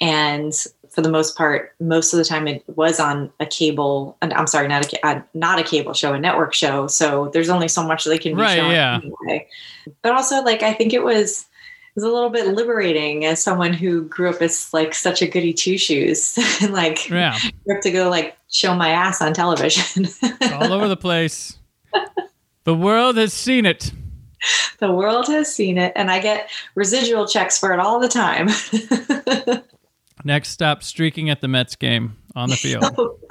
And for the most part, most of the time it was on a cable. And I'm sorry, not a uh, not a cable show, a network show. So there's only so much they can be right, shown yeah. anyway. But also, like I think it was it was a little bit liberating as someone who grew up as like such a goody two shoes, [laughs] and like Yeah. to go like show my ass on television. [laughs] All over the place. The world has seen it. [laughs] the world has seen it, and I get residual checks for it all the time. [laughs] Next stop, streaking at the Mets game on the field. [laughs]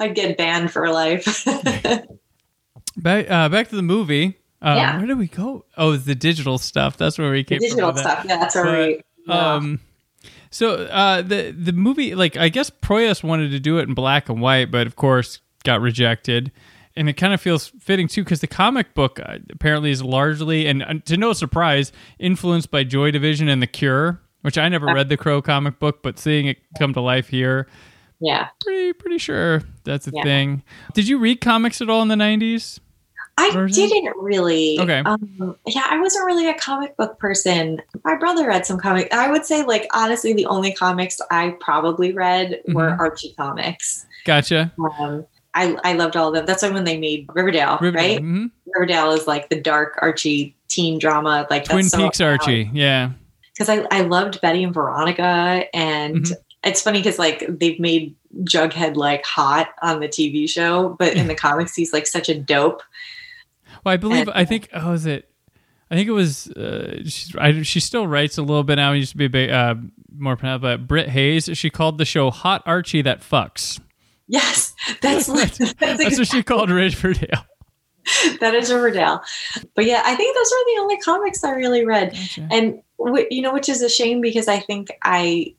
I'd get banned for life. back, uh, back to the movie. Uh, Yeah. Where did we go? Oh, the digital stuff. That's where we came from. digital that. stuff. Yeah, that's where we. But, um, so uh, the the movie, like I guess Proyas wanted to do it in black and white, but of course got rejected. And it kind of feels fitting too, because the comic book uh, apparently is largely, and uh, to no surprise, influenced by Joy Division and The Cure, which I never read the Crow comic book, but seeing it come to life here, yeah, pretty pretty sure that's a Yeah. thing. Did you read comics at all in the nineties? I version? didn't really. Okay. Um, yeah, I wasn't really a comic book person. My brother read some comic. I would say, like honestly, the only comics I probably read were Mhm. Archie comics. Gotcha. Um, I I loved all of them. That's why when they made Riverdale, Riverdale. right? Mhm. Riverdale is like the dark Archie teen drama. Like Twin so Peaks Archie. Yeah. because I, I loved Betty and Veronica. And Mhm. it's funny because like they've made Jughead like hot on the TV show, but in the comics, he's like such a dope. Well, I believe And- I think oh, is it? I think it was. Uh, she's, I, she still writes a little bit now. It used to be a bit, uh, more pronounced, but Britt Hayes. She called the show "Hot Archie That Fucks." Yes, that's [laughs] that's, That's what she called Riverdale. [laughs] that is Riverdale. But yeah, I think those were the only comics I really read. And wh- you know, which is a shame because I think I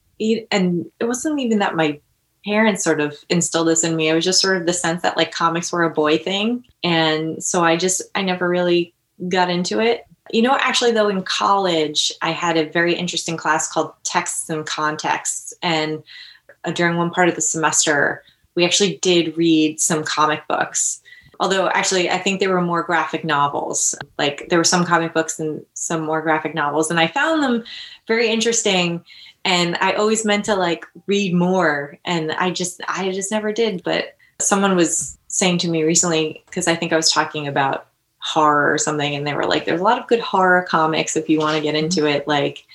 and it wasn't even that my parents sort of instilled this in me. It was just sort of the sense that like comics were a boy thing, and so I just I never really got into it. You know, actually, though, in college, I had a very interesting class called Texts and Contexts, and uh, during one part of the semester, we actually did read some comic books. Although actually i think there were more graphic novels. Like there were some comic books and some more graphic novels and i found them very interesting. And i always meant to like read more and i just i just never did. But someone was saying to me recently because i think i was talking about horror or something and they were like there's a lot of good horror comics if you want to get into it like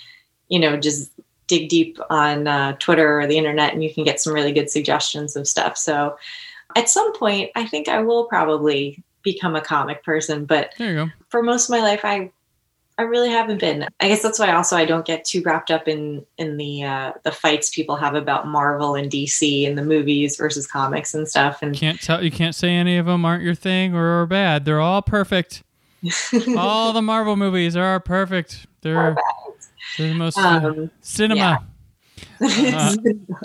you know just dig deep on uh, twitter or the internet and you can get some really good suggestions of stuff so at some point i think i will probably become a comic person but There you go. for most of my life i i really haven't been i guess that's why also i don't get too wrapped up in in the uh the fights people have about marvel and dc and the movies versus comics and stuff and Can't tell. You can't say any of them aren't your thing or are bad. They're all perfect. [laughs] all the Marvel movies are perfect. They're, they're the most uh, um cinema. [laughs] Uh,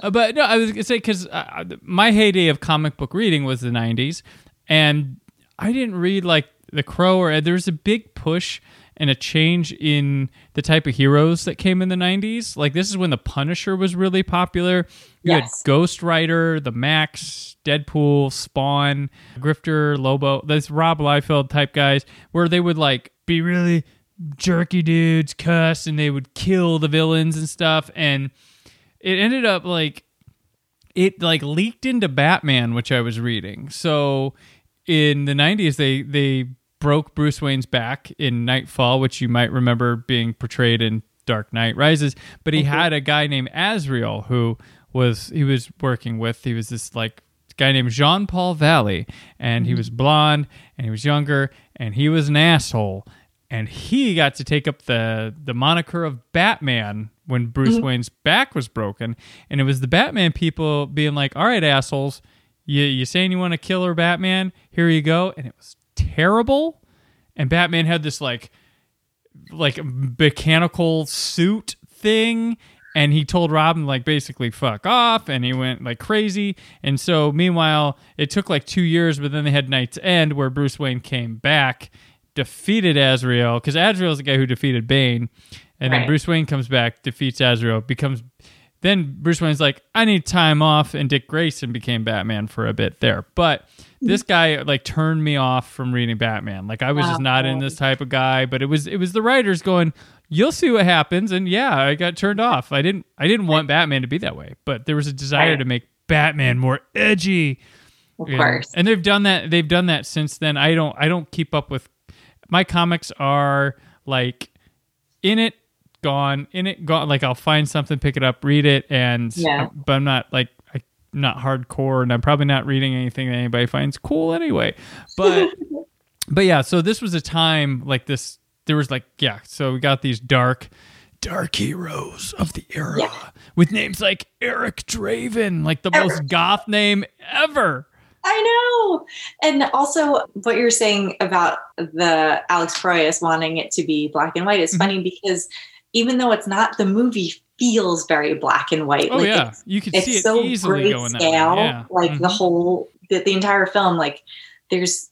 Uh, but no, I was gonna say because uh, my heyday of comic book reading was the '90s, and I didn't read like The Crow or there was a big push and a change in the type of heroes that came in the '90s. Like this is when the Punisher was really popular. You Yes. had Ghost Rider, the Maxx, Deadpool, Spawn, Grifter, Lobo. Those Rob Liefeld type guys, where they would like be really jerky dudes, cuss, and they would kill the villains and stuff, and it ended up like it like leaked into Batman, which I was reading. So in the '90s, they they broke Bruce Wayne's back in Knightfall, which you might remember being portrayed in Dark Knight Rises. But he had a guy named Azrael who was he was working with. He was this like guy named Jean Paul Valley, and he mm-hmm. was blonde and he was younger and he was an asshole. And he got to take up the the moniker of Batman when Bruce mm-hmm. Wayne's back was broken, and it was the Batman people being like, "All right, assholes, you you saying you want to kill her, Batman? Here you go." And it was terrible. And Batman had this like like mechanical suit thing and he told Robin like basically fuck off and he went like crazy and so meanwhile it took like 2 years but then they had KnightsEnd where Bruce Wayne came back defeated Azrael cuz Azrael is the guy who defeated Bane and then Bruce Wayne comes back defeats Azrael becomes then Bruce Wayne's like I need time off and Dick Grayson became Batman for a bit there. But this mm-hmm. guy like turned me off from reading Batman. Like I was just not in this type of guy but it was it was the writers going you'll see what happens and yeah i got turned off. I didn't i didn't want batman to be that way but there was a desire Right. to make batman more edgy. Of know? course. and they've done that they've done that since then. I don't i don't keep up with my comics are like in it gone in it gone like i'll find something pick it up read it and Yeah. but i'm not like I, I'm not hardcore and i'm probably not reading anything that anybody finds cool anyway but [laughs] but yeah so this was a time like this there was like yeah so we got these dark dark heroes of the era Yeah. with names like eric draven like the most goth name ever I know. And also, what you're saying about the Alex Proyas wanting it to be black and white Mm-hmm. is funny because even though it's not, the movie feels very black and white. oh Like, yeah it's, you it's see it so easily going that way yeah Like the Mhm. whole, the, the entire film, like there's,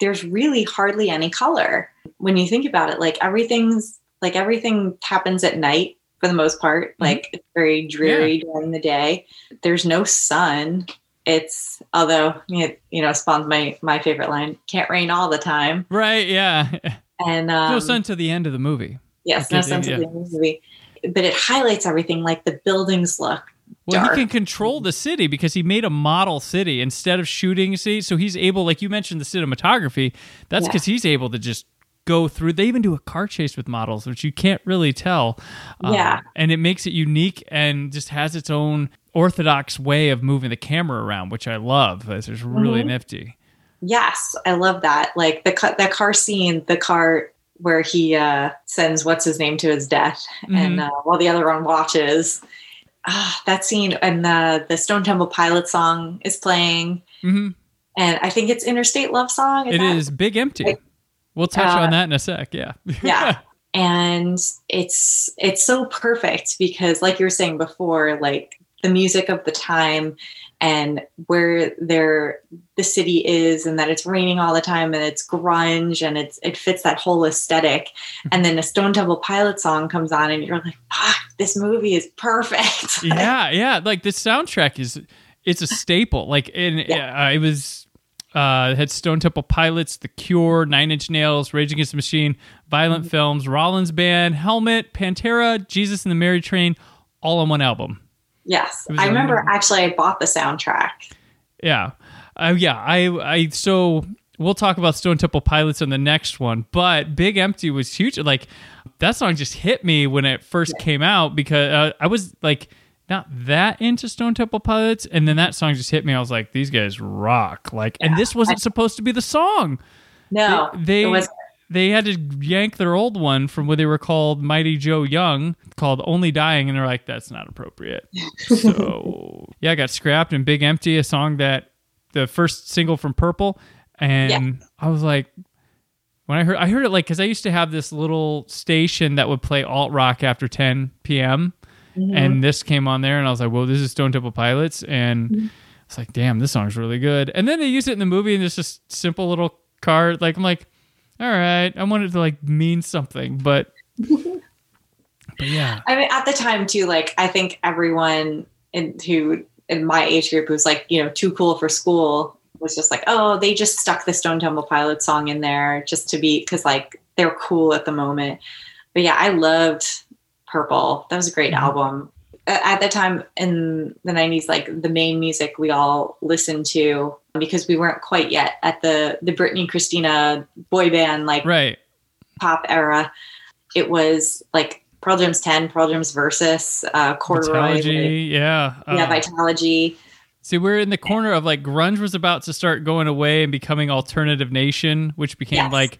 there's really hardly any color when you think about it. Like everything's, like everything happens at night for the most part. Mm-hmm. Like it's very dreary during the day. There's no sun. It's although you you know spawns my my favorite line. Can't rain all the time. right yeah And [laughs] um, no sun to the end of the movie Yes, no sun to yeah. the movie. But it highlights everything. Like the buildings look Well, dark. he can control the city because he made a model city instead of shooting city. So he's able, like you mentioned, the cinematography. That's Yeah. because he's able to just go through. They even do a car chase with models, which you can't really tell. Um, Yeah. and it makes it unique and just has its own orthodox way of moving the camera around, which I love. It's just really Mhm. nifty. Yes, I love that. Like the ca- that car scene, the car where he uh, sends what's his name to his death, Mm-hmm. and uh, while the other one watches. Ah, that scene and the the Stone Temple Pilot song is playing, hmm and I think it's Interstate Love Song. It that- is big empty. Like, We'll touch uh, on that in a sec. Yeah. [laughs] yeah and it's it's so perfect because like you were saying before like the music of the time and where their the city is and that it's raining all the time and it's grunge and it's it fits that whole aesthetic and then a stone temple pilot song comes on and you're like ah this movie is perfect [laughs] yeah, yeah. Like the soundtrack is it's a staple. Like and uh, it was uh had Stone Temple Pilots, The Cure, Nine Inch Nails, Rage Against the Machine, Violent Mm-hmm. Femmes, Rollins Band, Helmet, Pantera, Jesus and the Mary Chain, all on one album. yes I was i a- remember actually i bought the soundtrack Yeah. Uh, yeah, I I so we'll talk about Stone Temple Pilots in the next one, but Big Empty was huge. Like that song just hit me when it first came out because uh, I was like not that into Stone Temple Pilots and then that song just hit me. I was like these guys rock. Like and this wasn't supposed to be the song. no They it they had to yank their old one from what they were called Mighty Joe Young, called Only Dying, and they're like, that's not appropriate. [laughs] so yeah, I got scrapped and Big Empty, a song that the first single from Purple, and I was like, when I heard I heard it like because I used to have this little station that would play alt rock after 10 p.m. Mm-hmm. and this came on there, and I was like, well, this is Stone Temple Pilots, and mm-hmm. it's like, damn, this song's really good. And then they use it in the movie, and it's just simple little card. Like I'm like, all right, I wanted to like mean something, but [laughs] but yeah, I mean, at the time too, like I think everyone in who in my age group who's like, you know, too cool for school was just like, oh, they just stuck the Stone Temple Pilot song in there just to be because like they're cool at the moment. But yeah, I loved Purple. That was a great Mhm. album. At the time in the 90s, like the main music we all listened to because we weren't quite yet at the the Britney Christina boy band like right. pop era, it was like Pearl Jam's 10, Pearl Jam's Versus, uh, Corduroy. Vitalogy, yeah. Yeah, Uh, Vitalogy. See, we're in the corner of like grunge was about to start going away and becoming alternative nation, which became Yes. like,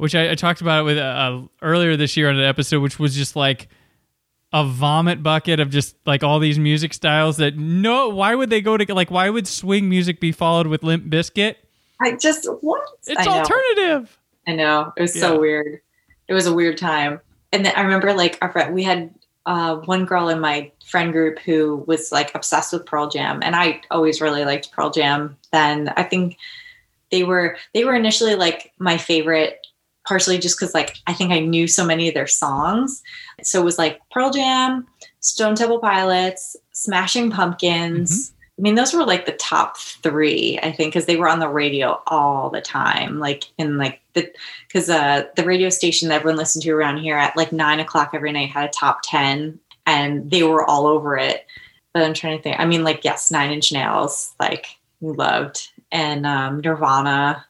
which I, I talked about it with uh, earlier this year on an episode, which was just like a vomit bucket of just like all these music styles that no, why would they go to like why would swing music be followed with Limp Bizkit? I just, what? It's I alternative. I know. It was Yeah. so weird. It was a weird time. And then I remember like our friend, we had uh, one girl in my friend group who was like obsessed with Pearl Jam, and I always really liked Pearl Jam. Then I think they were they were initially like my favorite, partially just because like I think I knew so many of their songs. So it was like Pearl Jam, Stone Temple Pilots, Smashing Pumpkins. I mean, those were like the top three, I think, because they were on the radio all the time. Like in like the because uh, the radio station that everyone listened to around here at like nine o'clock every night had a top ten, and they were all over it. But I'm trying to think. I mean, like yes, Nine Inch Nails, like loved, and um, Nirvana.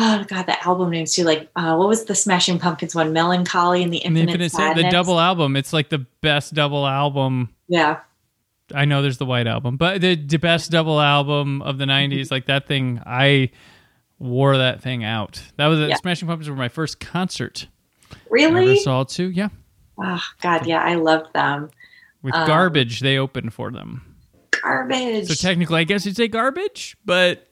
Oh god, the album names too. Like, uh, what was the Smashing Pumpkins one? Melancholy and the And the Infinite, Infinite Sad- the double album. It's like the best double album. Yeah, I know there's the white album, but the, the best double album of the '90s, like that thing, I wore that thing out. That was Yeah. Smashing Pumpkins were my first concert. I ever really? saw it too. Yeah, Oh god, yeah, I loved them. with Um, garbage, they opened for them. Garbage. So technically, I guess you'd say garbage, but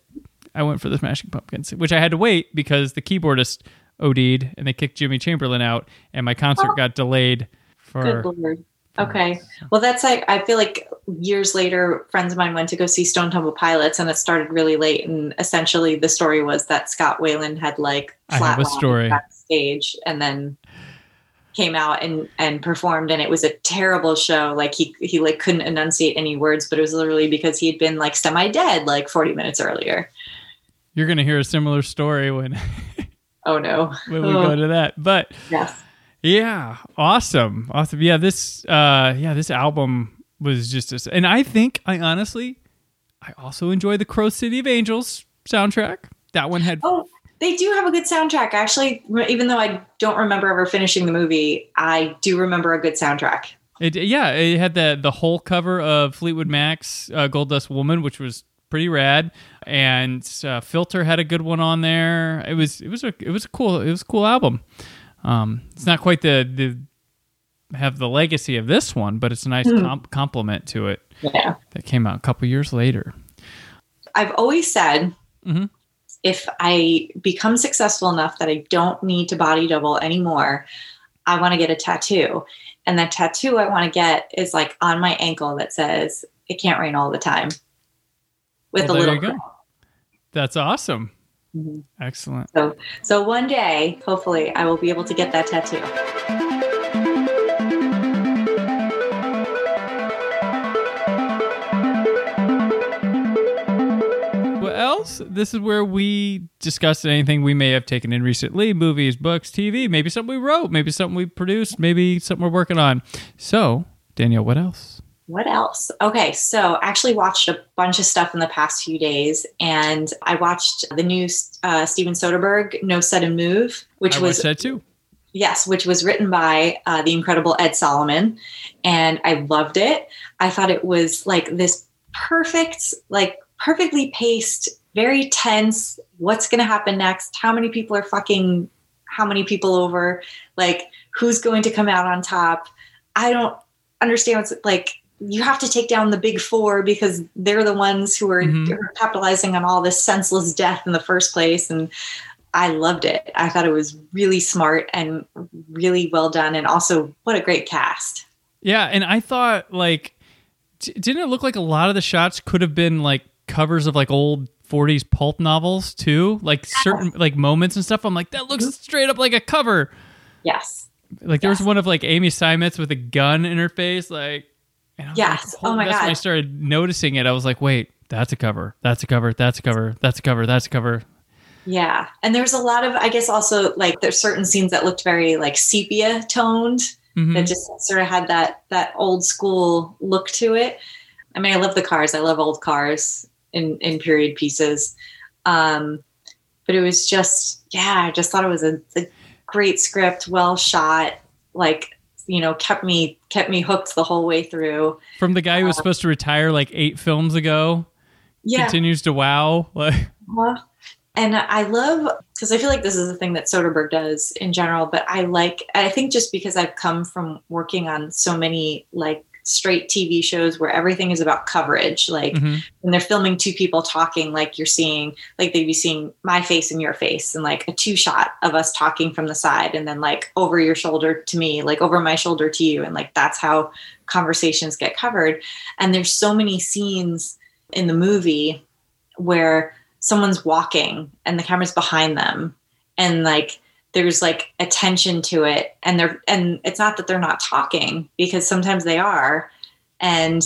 I went for the Smashing Pumpkins, which I had to wait because the keyboardist OD'd and they kicked Jimmy Chamberlin out, and my concert Oh. got delayed for. Good lord. Okay. Well, that's like I feel like years later, friends of mine went to go see Stone Temple Pilots, and it started really late. And essentially, the story was that Scott Weiland had like a story. backstage, and then came out and and performed, and it was a terrible show. Like he he like couldn't enunciate any words, but it was literally because he had been like semi dead like forty minutes earlier. You're gonna hear a similar story when Oh no. [laughs] when we go to that, but. Yes. Yeah, awesome, awesome. Yeah, this uh, yeah, this album was just, a, and I think I honestly, I also enjoy the Crow City of Angels soundtrack. That one had Oh, they do have a good soundtrack. Actually, even though I don't remember ever finishing the movie, I do remember a good soundtrack. it. Yeah, it had the the whole cover of Fleetwood Mac's uh, "Gold Dust Woman," which was pretty rad, and uh, Filter had a good one on there. It was it was a it was a cool it was a cool album. Um, it's not quite the the have the legacy of this one, but it's a nice com- compliment to it. Yeah. that came out a couple years later. I've always said Mhm. if I become successful enough that I don't need to body double anymore, I want to get a tattoo. And that tattoo I want to get is like on my ankle that says, It can't rain all the time. With Well, a little. That's awesome. Mhm. Excellent. So so one day, hopefully, I will be able to get that tattoo. What else? This is where we discuss anything we may have taken in recently movies, books, TV, maybe something we wrote, maybe something we produced, maybe something we're working on. So, Danielle, what else? What else? Okay, so I actually watched a bunch of stuff in the past few days, and I watched the new uh, Steven Soderbergh "No Sudden Move," which I was that too. yes, which was written by uh, the incredible Ed Solomon, and I loved it. I thought it was like this perfect, like perfectly paced, very tense. What's going to happen next? How many people are fucking? How many people over? Like who's going to come out on top? I don't understand what's like. You have to take down the big four because they're the ones who are, Mhm. who are capitalizing on all this senseless death in the first place, and I loved it. I thought it was really smart and really well done, and also what a great cast. Yeah, and I thought like d- didn't it look like a lot of the shots could have been like covers of like old 40s pulp novels too? Like certain like moments and stuff. I'm like that looks straight up like a cover. Yes, Like there was one of like Amy Seimetz with a gun in her face like and I was Yes. like, Oh my that's when I started noticing it. I was like, "Wait, that's a cover. That's a cover. That's a cover. That's a cover. That's a cover." yeah, and there's a lot of, I guess, also like there's certain scenes that looked very like sepia toned Mhm. that just sort of had that that old school look to it. I mean, I love the cars. I love old cars in in period pieces. Um, but it was just, yeah, I just thought it was a, a great script, well shot, like you know, kept me kept me hooked the whole way through. From the guy who was supposed to retire like 8 films ago, Yeah, continues to wow. [laughs] Like Uh-huh. And I love because I feel like this is the thing that Soderbergh does in general, but I like I think just because I've come from working on so many like straight TV shows where everything is about coverage. Like Mhm. when they're filming two people talking, like you're seeing, like they'd be seeing my face and your face, and like a two shot of us talking from the side, and then like over your shoulder to me, like over my shoulder to you. And like that's how conversations get covered. And there's so many scenes in the movie where someone's walking and the camera's behind them and like there's like attention to it and they're and it's not that they're not talking because sometimes they are and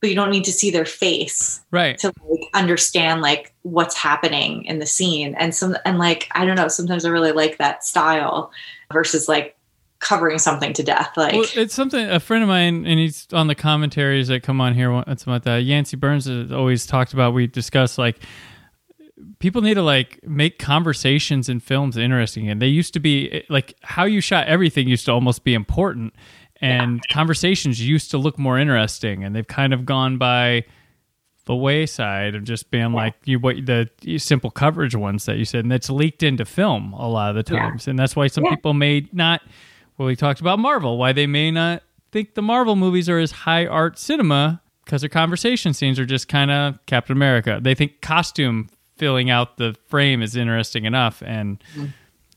but you don't need to see their face Right. to like understand like what's happening in the scene and some and like i don't know sometimes i really like that style versus like covering something to death like Well, it's something a friend of mine, and he's on the commentaries that come on here once about that. Uh, Yancey Burns has always talked about. We discuss like people need to like make conversations in films interesting, and they used to be eh, like how you shot everything used to almost be important, and conversations used to look more interesting, and they've kind of gone by the wayside of just being like you what the simple coverage ones that you said, and that's leaked into film a lot of the Yeah. times, and that's why some Yeah. people may not. Well, we talked about Marvel, why they may not think the Marvel movies are as high art cinema because their conversation scenes are just kind of Captain America. They think costume filling out the frame is interesting enough, and Mm-hmm.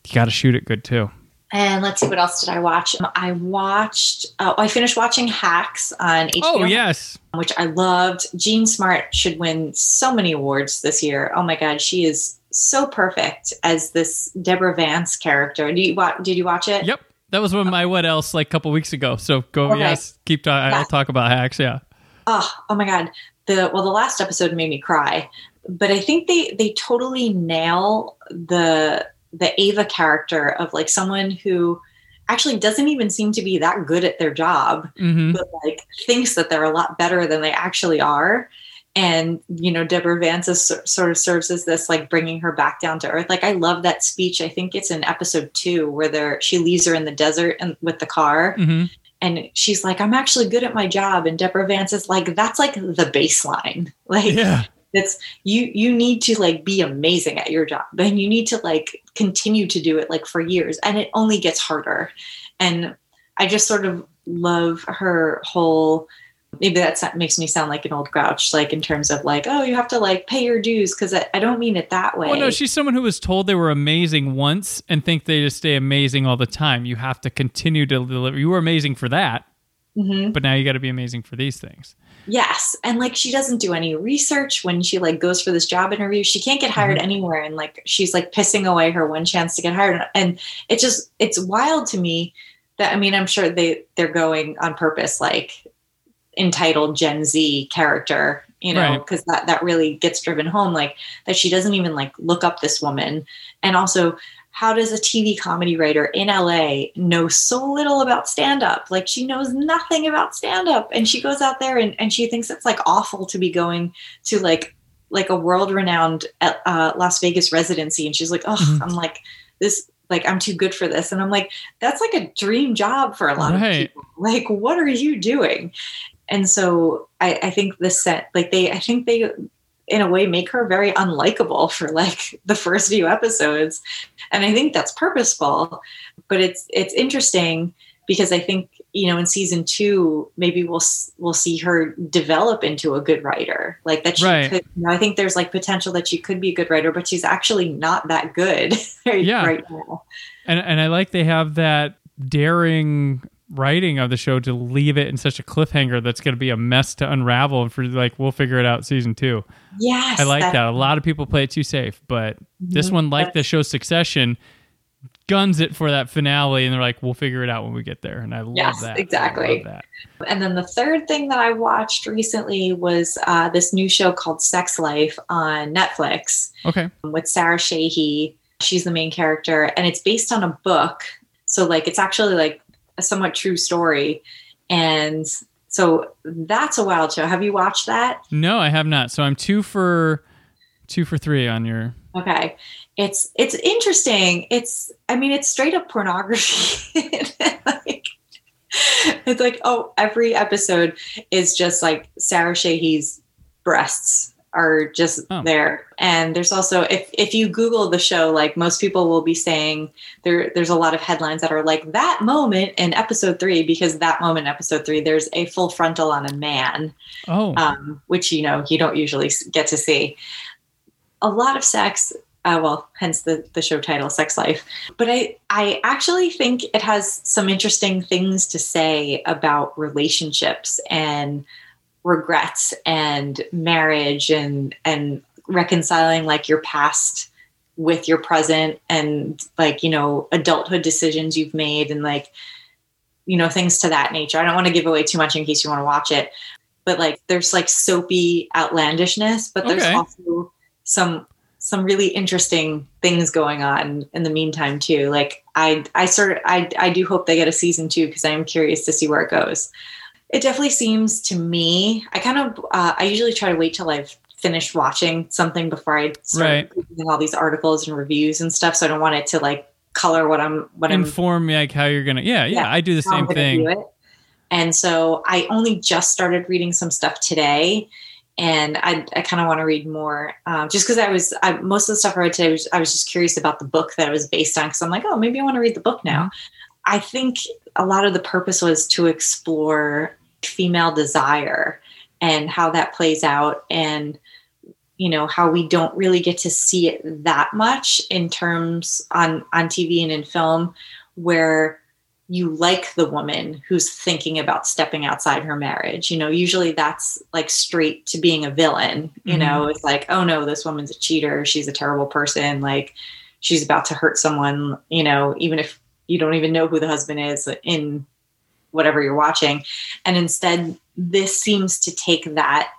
you got to shoot it good too. and let's see what else did i watch i watched uh, i finished watching hacks on hbo Oh yes, which I loved. Jean Smart should win so many awards this year. Oh my God, she is so perfect as this Deborah Vance character. Did you watch? Did you watch it? yep. That was one of my what else like a couple weeks ago. So go Okay. yes, keep talking. Yeah. I'll talk about hacks. Yeah. Oh, oh my God. The well, the last episode made me cry, but I think they they totally nail the the Ava character of like someone who actually doesn't even seem to be that good at their job hmm but like thinks that they're a lot better than they actually are. And you know deborah vance is, sort of serves as this like bringing her back down to earth. Like i love that speech. I think it's in episode two where they're she leaves her in the desert and with the car. Hmm and she's like i'm actually good at my job. And deborah vance is like that's like the baseline. [laughs] Like Yeah. It's you you need to like be amazing at your job and you need to like continue to do it like for years and it only gets harder and i just sort of love her whole maybe that makes me sound like an old grouch like in terms of like oh you have to like pay your dues because I, I don't mean it that way Well, no, she's someone who was told they were amazing once and think they just stay amazing all the time. You have to continue to deliver. You were amazing for that, Mhm. but now you got to be amazing for these things. Yes. And like she doesn't do any research when she like goes for this job interview. She can't get hired mm-hmm. anywhere and like she's like pissing away her one chance to get hired. And it's just it's wild to me that I mean I'm sure they they're going on purpose like entitled Gen Z character, you know, Right. because that that really gets driven home like that she doesn't even like look up this woman. And also how does a TV comedy writer in LA know so little about stand up? Like she knows nothing about stand up and she goes out there and, and she thinks it's like awful to be going to like like a world renowned uh, Las Vegas residency and she's like, "Oh, Mhm. I'm like this like I'm too good for this." And I'm like, "That's like a dream job for a lot Right. of people. Like what are you doing?" And so I, I think the set like they I think they in a way make her very unlikable for like [laughs] the first few episodes and i think that's purposeful but it's it's interesting because i think you know in season two maybe we'll we'll see her develop into a good writer like that she Right. could you know, i think there's like potential that she could be a good writer but she's actually not that good [laughs] right, Yeah. right now And and I like they have that daring writing of the show to leave it in such a cliffhanger that's going to be a mess to unravel and for like we'll figure it out season 2. yes I like that- that. A lot of people play it too safe, but this Mhm. one like the show Succession guns it for that finale and they're like we'll figure it out when we get there and I love Yes, that. Exactly. that. And then the third thing that I watched recently was uh, this new show called Sex Life on Netflix Okay. with Sarah Shahi. She's the main character, and it's based on a book. So, like, it's actually like a somewhat true story. And so that's a wild show. Have you watched that? No, I have not. So I'm 2 for 2 for 3 on your Okay. It's it's interesting. It's I mean it's straight up pornography. [laughs] like, it's like oh every episode is just like Sarah Shahi's breasts are just Oh. there. And there's also if if you Google the show, like most people will be saying there there's a lot of headlines that are like that moment in episode three, because that moment in episode three, there's a full frontal on a man Oh, um, which you know you don't usually get to see. A lot of sex, uh, well, hence the the show title, "Sex Life." But I I actually think it has some interesting things to say about relationships and regrets and marriage and and reconciling like your past with your present and like you know adulthood decisions you've made and like you know things to that nature. I don't want to give away too much in case you want to watch it but like there's like soapy outlandishness but there's Okay. also some some really interesting things going on in the meantime too like i i sort of i i do hope they get a season two because i am curious to see where it goes it definitely seems to me i kind of uh, i usually try to wait till i've finished watching something before i start Right. reading all these articles and reviews and stuff so i don't want it to like color what i'm what i'm inform me like how you're gonna. Yeah, yeah. Yeah, I do the same thing. And so I only just started reading some stuff today, and I, I kind of want to read more, um, just because I was I, most of the stuff I read today was I was just curious about the book that it was based on because I'm like, oh, maybe I want to read the book now. I think a lot of the purpose was to explore female desire and how that plays out and you know how we don't really get to see it that much in terms on on TV and in film where you like the woman who's thinking about stepping outside her marriage. You know, usually that's like straight to being a villain. You Mhm. know, it's like, oh no, this woman's a cheater. She's a terrible person. Like she's about to hurt someone, you know, even if you don't even know who the husband is in whatever you're watching. And instead, this seems to take that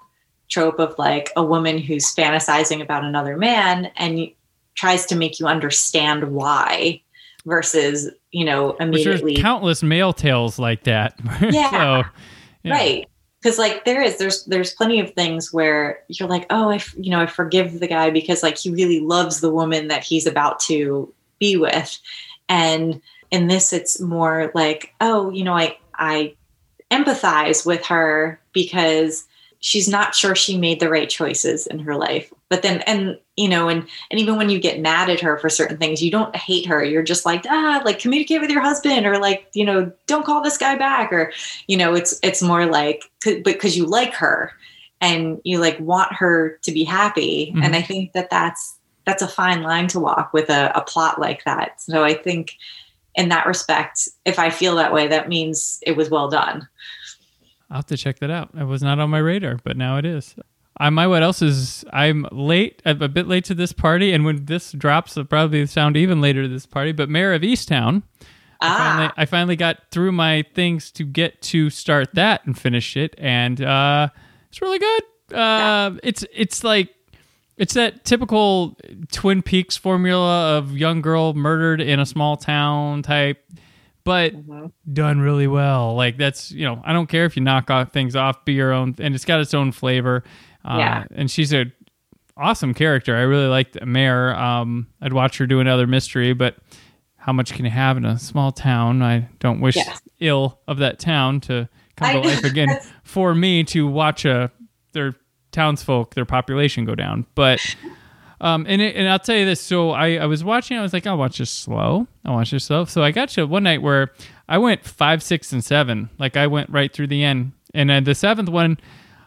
trope of like a woman who's fantasizing about another man and tries to make you understand why versus, you know, Which there's countless male tales like that. Yeah. [laughs] so, yeah. right because like there is there's there's plenty of things where you're like oh i f- you know i forgive the guy because like he really loves the woman that he's about to be with and in this it's more like oh you know i i empathize with her because she's not sure she made the right choices in her life. But then and you know and and even when you get mad at her for certain things you don't hate her. You're just like ah like communicate with your husband or like you know don't call this guy back or you know it's it's more like because you like her and you like want her to be happy. Mhm. and i think that that's that's a fine line to walk with a, a plot like that. So i think in that respect if i feel that way that means it was well done I'll have to check that out. It was not on my radar, but now it is. I my what else is I'm late, I'm a bit late to this party, and when this drops, it'll probably sound even later to this party. But Mare of Easttown, I ah finally, I finally got through my things to get to start that and finish it, and uh, it's really good. Uh, It's it's like it's that typical Twin Peaks formula of young girl murdered in a small town type, but Mhm. done really well. Like that's you know I don't care if you knock off things off, be your own, and it's got its own flavor. Uh, Yeah. and she's a awesome character. I really liked Mare. Um, I'd watch her do another mystery, but how much can you have in a small town? I don't wish Yes. ill of that town to come to I- life again [laughs] for me to watch a their townsfolk, their population go down. But um, and it, and I'll tell you this. So I, I was watching. I was like, I'll watch this slow. I'll watch this slow. So I got to one night where I went five, six, and seven. Like I went right through the end. And then the seventh one,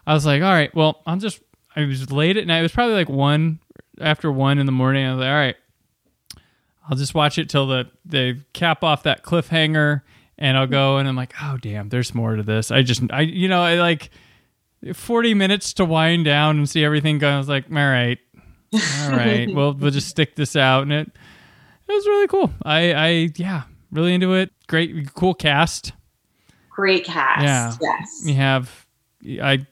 I was like, all right, well, I'll just. I was late at night. It was probably like one after one in the morning. I was like, all right, I'll just watch it till the they cap off that cliffhanger, and I'll go. And I'm like, oh damn, there's more to this. I just, I you know, I like. 40 minutes to wind down and see everything go. I was like, all right, all right, [laughs] well, we'll just stick this out. And it, it was really cool. I, I, yeah, really into it. Great, cool cast. great cast Yeah. yes You have, I,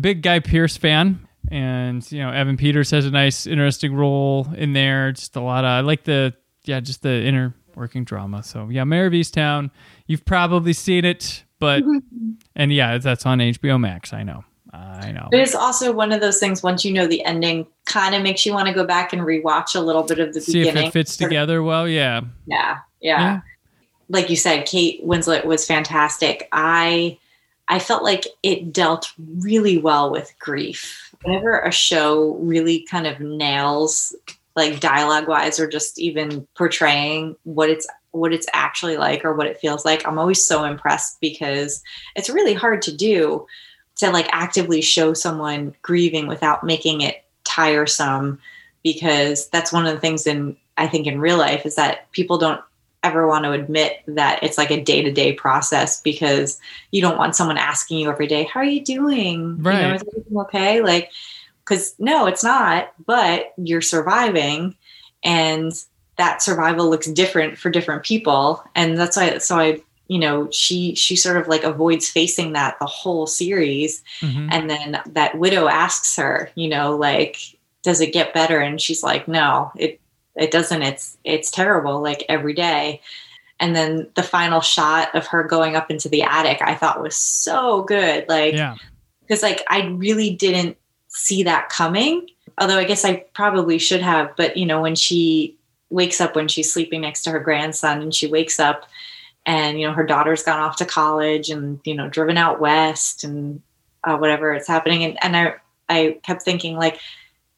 big Guy Pearce fan. And, you know, Evan Peters has a nice, interesting role in there. Just a lot of, I like the, yeah, just the inner working drama. So, yeah, Mare of Easttown. You've probably seen it, but, mm-hmm. and yeah, that's on HBO Max. I know. I know. But it's also one of those things. Once you know the ending, kind of makes you want to go back and rewatch a little bit of the See if it fits together well. Yeah. Yeah, yeah, Yeah. Like you said, Kate Winslet was fantastic. I I felt like it dealt really well with grief. Whenever a show really kind of nails like dialogue wise or just even portraying what it's what it's actually like or what it feels like i'm always so impressed because it's really hard to do to like actively show someone grieving without making it tiresome because that's one of the things in i think in real life is that people don't ever want to admit that it's like a day-to-day process because you don't want someone asking you every day how are you doing Right. you know, is everything okay like because no it's not but you're surviving and that survival looks different for different people and that's why so i you know she she sort of like avoids facing that the whole series Mhm. and then that widow asks her you know like does it get better and she's like no it it doesn't it's it's terrible like every day and then the final shot of her going up into the attic i thought was so good like yeah. because like I really didn't see that coming. Although I guess I probably should have. But you know, when she wakes up when she's sleeping next to her grandson, and she wakes up, and you know her daughter's gone off to college, and you know driven out west, and uh, whatever it's happening, and and I I kept thinking like.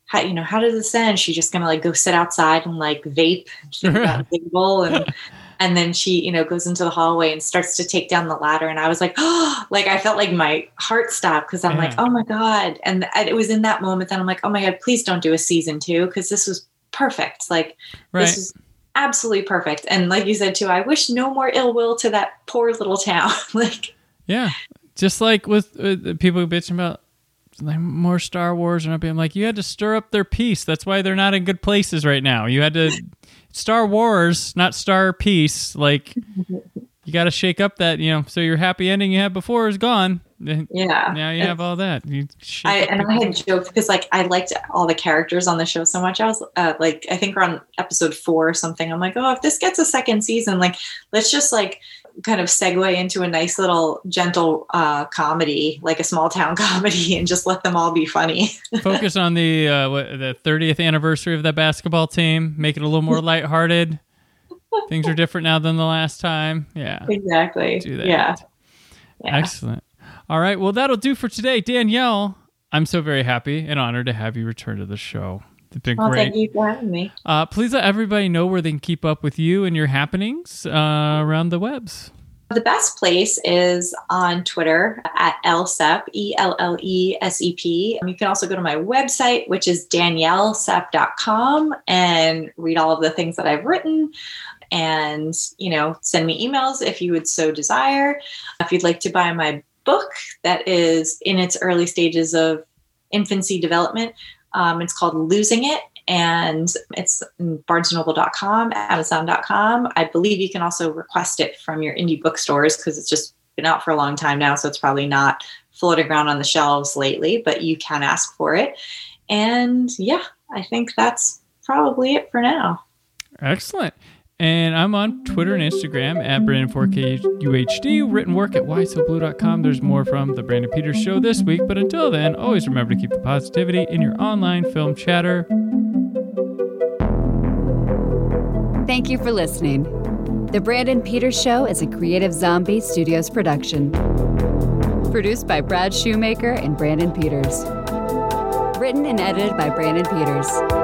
How, you know, how does this end? She's just gonna like go sit outside and like vape, think about the table, and and then she you know goes into the hallway and starts to take down the ladder and i was like oh [gasps] like i felt like my heart stopped because i'm like oh my god and it was in that moment that i'm like oh my god please don't do a season two because this was perfect like Right. this is absolutely perfect and like you said too i wish no more ill will to that poor little town [laughs] like Yeah, just like with the people who bitch about like more Star Wars and. I'm like, you had to stir up their peace. That's why they're not in good places right now. You had to Star Wars, not Star Peace. Like you got to shake up that you know. So your happy ending you had before is gone. Yeah Now you have all that. You I, and I had joked because like I liked all the characters on the show so much. I was uh, like, I think we're on episode four or something. I'm like, oh, if this gets a second season, like let's just like kind of segue into a nice little gentle uh, comedy, like a small town [laughs] comedy, and just let them all be funny. [laughs] focus on the uh, what, the 30th anniversary of that basketball team. Make it a little more [laughs] lighthearted. Things are different now than the last time. Yeah. exactly. do that. Yeah. Yeah. Excellent. All right. Well, that'll do for today. Danielle, I'm so very happy and honored to have you return to the show. It's been Well, great. thank you for having me. Uh, please let everybody know where they can keep up with you and your happenings uh, around the webs. The best place is on Twitter at ElleSep, E L L E S E P. You can also go to my website, which is daniellesep.com, and read all of the things that I've written. And, you know, send me emails if you would so desire. If you'd like to buy my book that is in its early stages of infancy development, um, it's called Losing It and it's barnesandnoble.com, amazon.com. I believe you can also request it from your indie bookstores because it's just been out for a long time now, so it's probably not floating around on the shelves lately, but you can ask for it. And yeah, I think that's probably it for now. Excellent. And I'm on Twitter and Instagram at Brandon4KUHD, written work at whysoblue.com. There's more from The Brandon Peters Show this week, but until then, always remember to keep the positivity in your online film chatter. Thank you for listening. The Brandon Peters Show is a Creative Zombie Studios production. Produced by Brad Shoemaker and Brandon Peters. Written and edited by Brandon Peters.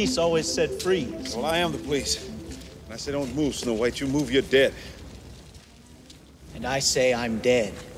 Police always said freeze. Well, I am the police. And I say don't move, Snow White. You move, you're dead. And I say I'm dead. And I move.